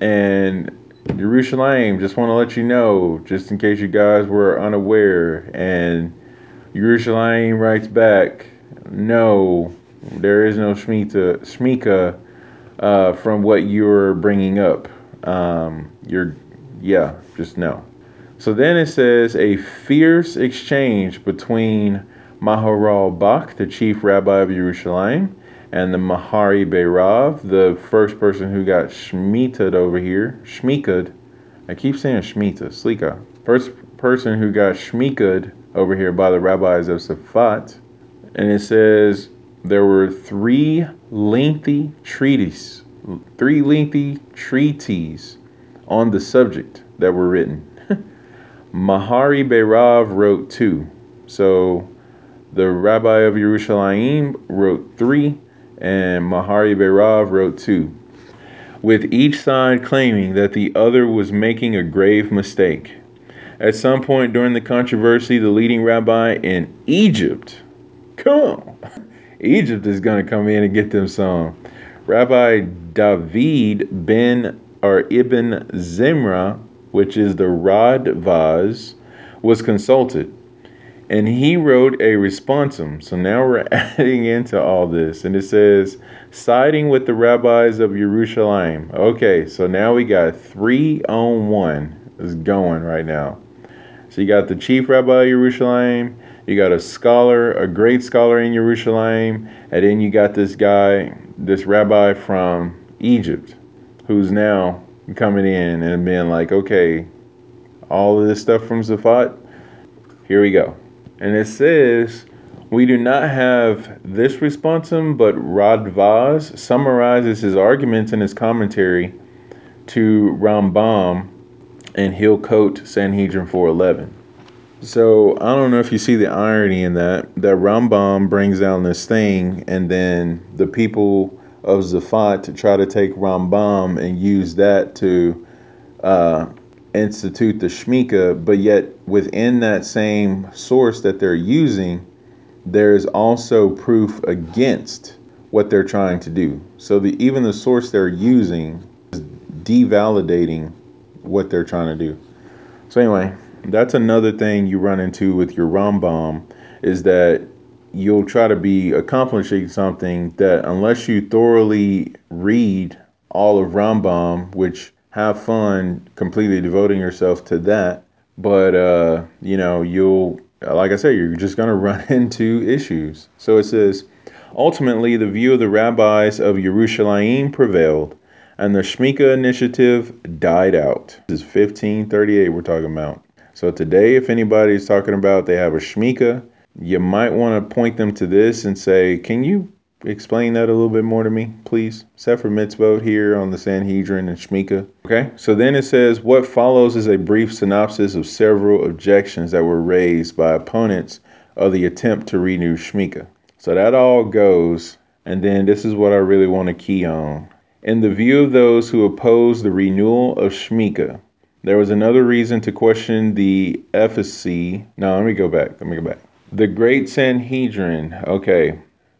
and Jerusalem. Just want to let you know, just in case you guys were unaware. And Jerusalem writes back, "No, there is no Shemitah, Shmicha uh, from what you're bringing up. Um, you're, yeah, just no." So then it says a fierce exchange between Maharal Bach, the chief rabbi of Jerusalem, and the Mahari Beirav, the first person who got shmitad over here, shmikad. I keep saying shmita, slika. First person who got shmikad over here by the rabbis of Safat. And it says there were three lengthy treatises, three lengthy treatises on the subject that were written. Mahari Beirav wrote two. So the rabbi of Yerushalayim wrote three, and Mahari Beirav wrote two, with each side claiming that the other was making a grave mistake. At some point during the controversy, the leading rabbi in Egypt, come Egypt is going to come in and get them some. Rabbi David ben or Ibn Zimra which is the Radvaz, was consulted. And he wrote a responsum. So now we're adding into all this. And it says, siding with the rabbis of Jerusalem. Okay, so now we got three on one is going right now. So you got the chief rabbi of Jerusalem, you got a scholar, a great scholar in Jerusalem, and then you got this guy, this rabbi from Egypt, who's now coming in and being like, okay, all of this stuff from Zafat, here we go. And it says, we do not have this responsum, but Radvaz summarizes his arguments in his commentary to Rambam, and he'll quote Sanhedrin 411. So I don't know if you see the irony in that. That Rambam brings down this thing, and then the people of Zafat try to take Rambam and use that to uh, institute the Shmicha, but yet within that same source that they're using, there's also proof against what they're trying to do. So the even the source they're using is devalidating what they're trying to do. So anyway, that's another thing you run into with your Rambam is that you'll try to be accomplishing something that unless you thoroughly read all of Rambam, which have fun completely devoting yourself to that, but uh, you know, you'll like I said, you're just going to run into issues. So it says, ultimately, the view of the rabbis of Yerushalayim prevailed, and the Shmicha initiative died out. This is 1538 we're talking about. So today, if anybody's talking about they have a Shmicha, you might want to point them to this and say, can you explain that a little bit more to me, please? Sefer Mitzvot here on the Sanhedrin and Shmicha. Okay, so then it says, what follows is a brief synopsis of several objections that were raised by opponents of the attempt to renew Shmicha. So that all goes, and then this is what I really want to key on. In the view of those who oppose the renewal of Shmicha, there was another reason to question the efficacy. No, let me go back. Let me go back. The Great Sanhedrin. Okay,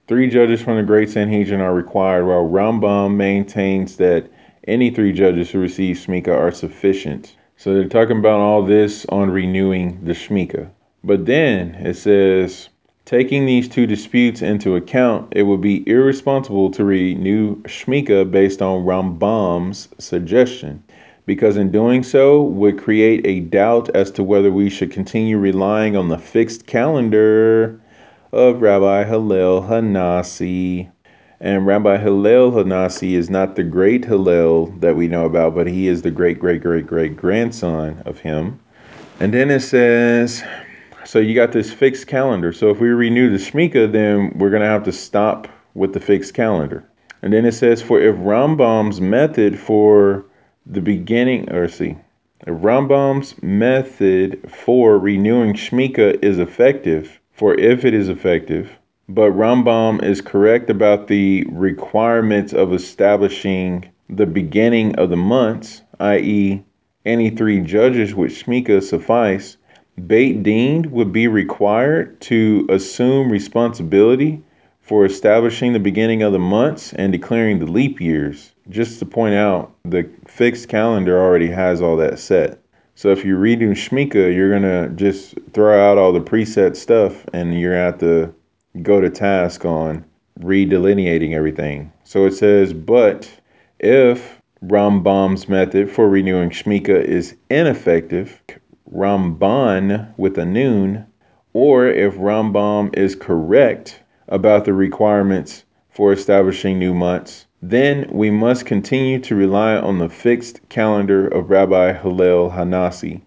Three judges from the Great Sanhedrin are required, while Rambam maintains that any three judges who receive Shmicha are sufficient. So they're talking about all this on renewing the Shmicha. But then it says, taking these two disputes into account, it would be irresponsible to renew Shmicha based on Rambam's suggestion, because in doing so would create a doubt as to whether we should continue relying on the fixed calendar of Rabbi Hillel Hanassi. And Rabbi Hillel Hanassi is not the great Hillel that we know about, but he is the great, great, great, great grandson of him. And then it says, so you got this fixed calendar. So if we renew the Shemitah, then we're going to have to stop with the fixed calendar. And then it says, for if Rambam's method for the beginning, or see, if Rambam's method for renewing Shemitah is effective, for if it is effective. But Rambam is correct about the requirements of establishing the beginning of the months, i.e., any three judges which Shmicha suffice. Beit Din would be required to assume responsibility for establishing the beginning of the months and declaring the leap years. Just to point out, the fixed calendar already has all that set. So if you're reading Shmicha, you're gonna just throw out all the preset stuff, and you're have to go to task on redelineating everything. So it says, but if Rambam's method for renewing Shmicha is ineffective, Ramban with a noon, or if Rambam is correct about the requirements for establishing new months, then we must continue to rely on the fixed calendar of Rabbi Hillel Hanassi,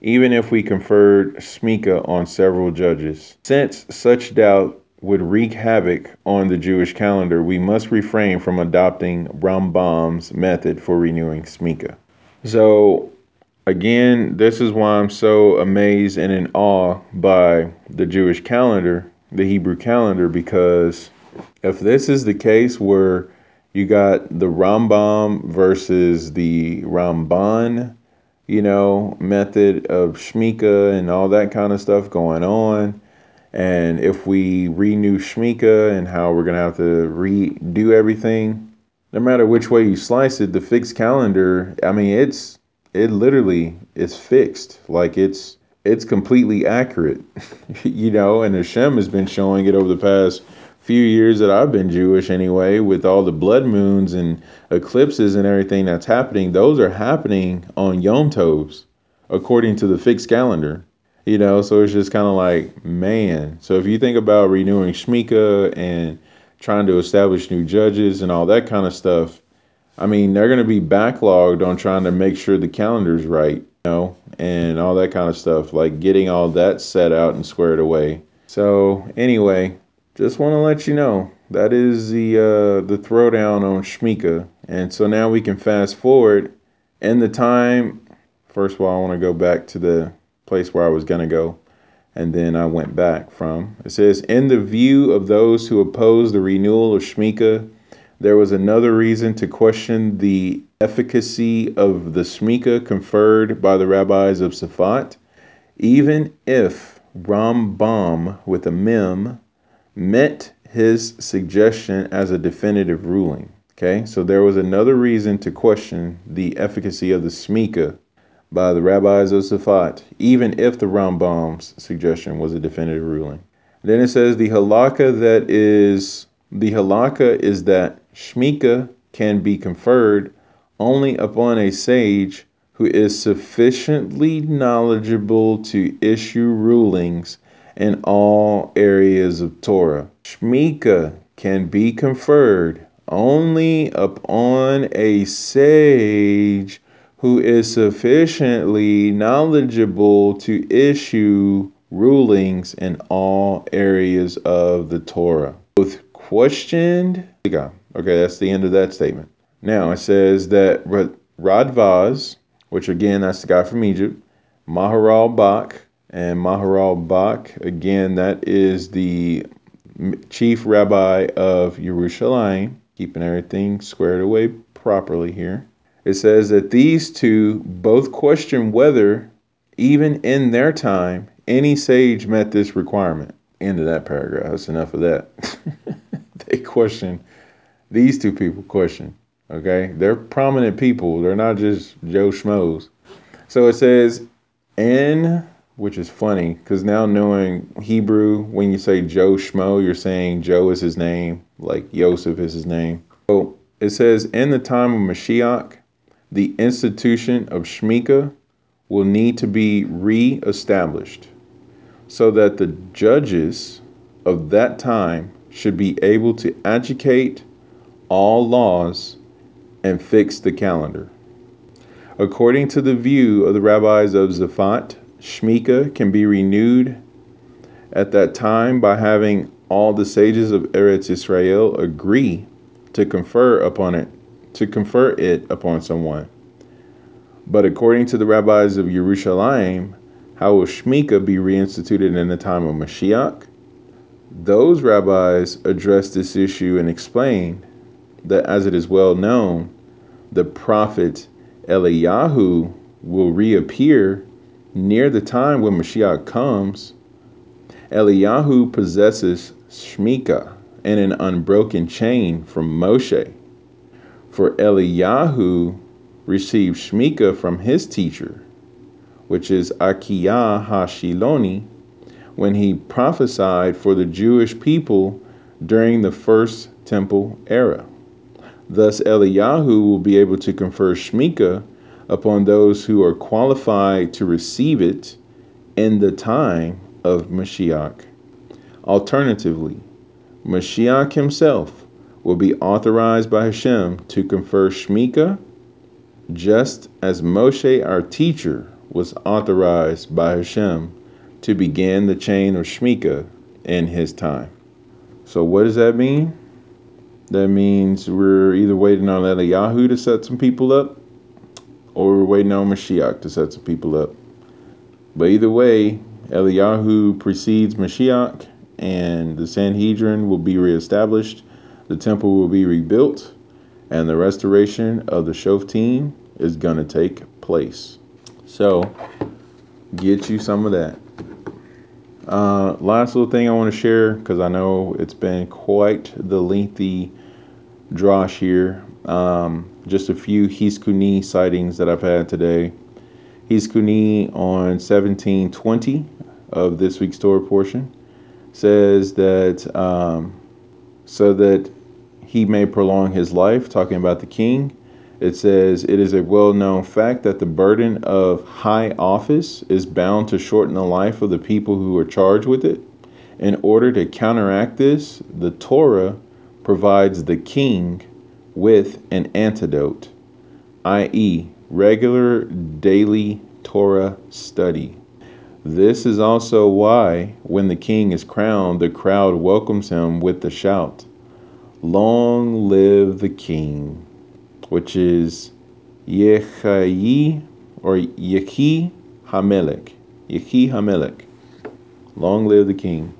even if we conferred Shmicha on several judges. Since such doubt would wreak havoc on the Jewish calendar, we must refrain from adopting Rambam's method for renewing Shmicha. So, again, this is why I'm so amazed and in awe by the Jewish calendar, the Hebrew calendar, because if this is the case where you got the Rambam versus the Ramban, you know, method of Shmicha and all that kind of stuff going on. And if we renew Shmicha and how we're going to have to redo everything, no matter which way you slice it, the fixed calendar, I mean, it's, it literally is fixed. Like it's, it's completely accurate, you know, and Hashem has been showing it over the past few years that I've been Jewish anyway, with all the blood moons and eclipses and everything that's happening, those are happening on Yom Tovs, according to the fixed calendar. You know, so it's just kind of like, man. So if you think about renewing Shmicha and trying to establish new judges and all that kind of stuff, I mean, they're going to be backlogged on trying to make sure the calendar's right, you know, and all that kind of stuff, like getting all that set out and squared away. So, anyway, just want to let you know that is the uh, the throwdown on Shemitah, and so now we can fast forward in the time. First of all, I want to go back to the place where I was to go and then I went back from. It says, In the view of those who oppose the renewal of Shemitah, there was another reason to question the efficacy of the Shemitah conferred by the rabbis of Safat, even if Rambam with a mem met his suggestion as a definitive ruling. Okay, so there was another reason to question the efficacy of the Shemitah by the rabbis of Safat, even if the Rambam's suggestion was a definitive ruling. Then it says the halakha that is the halakha is that shmicha can be conferred only upon a sage who is sufficiently knowledgeable to issue rulings in all areas of Torah. Shmicha can be conferred only upon a sage who is sufficiently knowledgeable to issue rulings in all areas of the Torah. Both questioned. Okay, that's the end of that statement. Now it says that Rad Radvaz, which again, that's the guy from Egypt, Maharal Bach, and Maharal Bach, again, that is the chief rabbi of Yerushalayim, keeping everything squared away properly here it says that these two both question whether, even in their time, any sage met this requirement. End of that paragraph. That's enough of that. they question, these two people question. Okay? They're prominent people. They're not just Joe Schmoes. So it says, in, which is funny, because now knowing Hebrew, when you say Joe Schmo, you're saying Joe is his name, like Yosef is his name. So it says, in the time of Mashiach, the institution of Shemitah will need to be re-established so that the judges of that time should be able to educate all laws and fix the calendar. According to the view of the rabbis of Safat, Shemitah can be renewed at that time by having all the sages of Eretz Israel agree to confer upon it to confer it upon someone. But according to the rabbis of Yerushalayim, how will Shemitah be reinstituted in the time of Mashiach? Those rabbis address this issue and explain that, as it is well known, the prophet Eliyahu will reappear near the time when Mashiach comes. Eliyahu possesses Shemitah and an unbroken chain from Moshe. For Eliyahu received Shemitah from his teacher, which is Achiyah Hashiloni, when he prophesied for the Jewish people during the first temple era. Thus, Eliyahu will be able to confer Shemitah upon those who are qualified to receive it in the time of Mashiach. Alternatively, Mashiach himself will be authorized by Hashem to confer Shemitah, just as Moshe, our teacher, was authorized by Hashem to begin the chain of Shemitah in his time. So, what does that mean? That means we're either waiting on Eliyahu to set some people up, or we're waiting on Mashiach to set some people up. But either way, Eliyahu precedes Mashiach, and the Sanhedrin will be reestablished the temple will be rebuilt, and the restoration of the Shoftim is going to take place. So, get you some of that. Uh, last little thing I want to share, because I know it's been quite the lengthy drosh here. Um, just a few Chizkuni sightings that I've had today. Chizkuni on 1720 of this week's Torah portion says that um, so that he may prolong his life, talking about the king. It says, It is a well known fact that the burden of high office is bound to shorten the life of the people who are charged with it. In order to counteract this, the Torah provides the king with an antidote, i.e., regular daily Torah study. This is also why, when the king is crowned, the crowd welcomes him with the shout, Long live the king, which is Yechayi or Yechi Hamelech. Yechi Hamelech. Long live the king.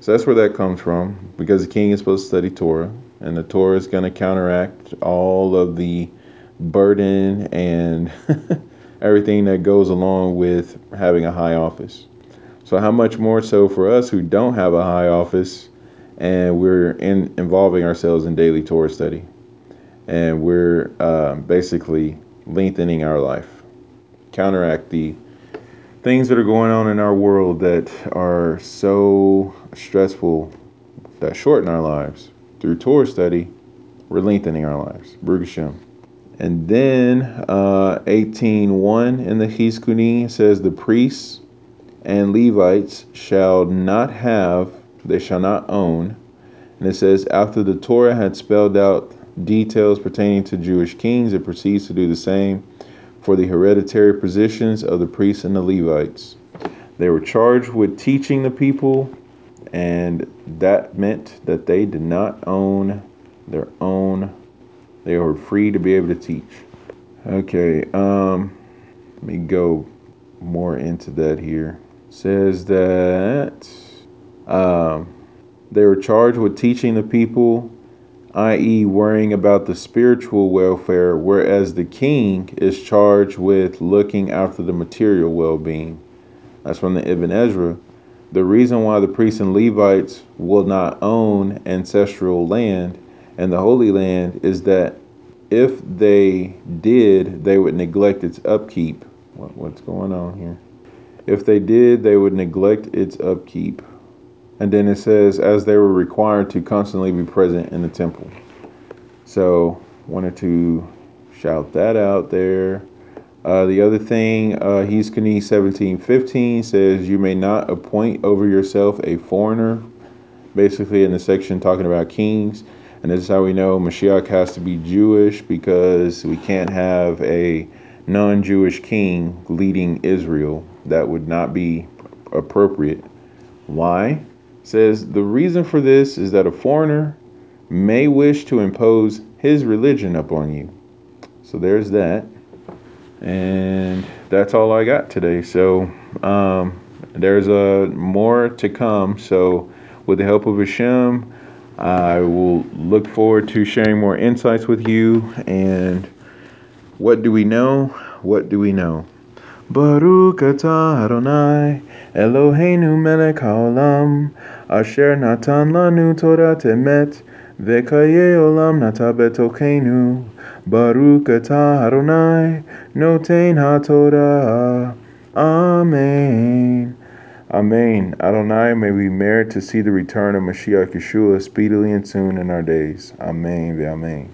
So that's where that comes from, because the king is supposed to study Torah, and the Torah is going to counteract all of the burden and everything that goes along with having a high office. So, how much more so for us who don't have a high office and we're in, involving ourselves in daily Torah study. And we're uh, basically lengthening our life, counteract the things that are going on in our world that are so stressful that shorten our lives through Torah study, we're lengthening our lives. Baruch and then uh, 18.1 in the Chizkuni says, The priests and Levites shall not have, they shall not own. And it says, After the Torah had spelled out details pertaining to Jewish kings, it proceeds to do the same for the hereditary positions of the priests and the Levites. They were charged with teaching the people, and that meant that they did not own their own they were free to be able to teach. Okay, um, let me go more into that here. It says that um, they were charged with teaching the people, i.e., worrying about the spiritual welfare, whereas the king is charged with looking after the material well being. That's from the Ibn Ezra. The reason why the priests and Levites will not own ancestral land and the Holy Land is that if they did, they would neglect its upkeep. What, what's going on here? If they did, they would neglect its upkeep. And then it says, as they were required to constantly be present in the temple. So, wanted to shout that out there. Uh, the other thing, uh, Chizkuni 1715 says, You may not appoint over yourself a foreigner, basically in the section talking about kings and this is how we know Mashiach has to be Jewish because we can't have a non Jewish king leading Israel. That would not be appropriate. Why? Says the reason for this is that a foreigner may wish to impose his religion upon you. So there's that. And that's all I got today. So um, there's a uh, more to come. So with the help of Hashem, I will look forward to sharing more insights with you. And what do we know? What do we know? Baruch atah Adonai Eloheinu melech haolam asher natan lanu Torah temet vekaye olam nata betokenu Baruch atah Adonai noten ha-Torah Amen. Amen. Adonai, may we merit to see the return of Mashiach Yeshua speedily and soon in our days. Amen. Amen.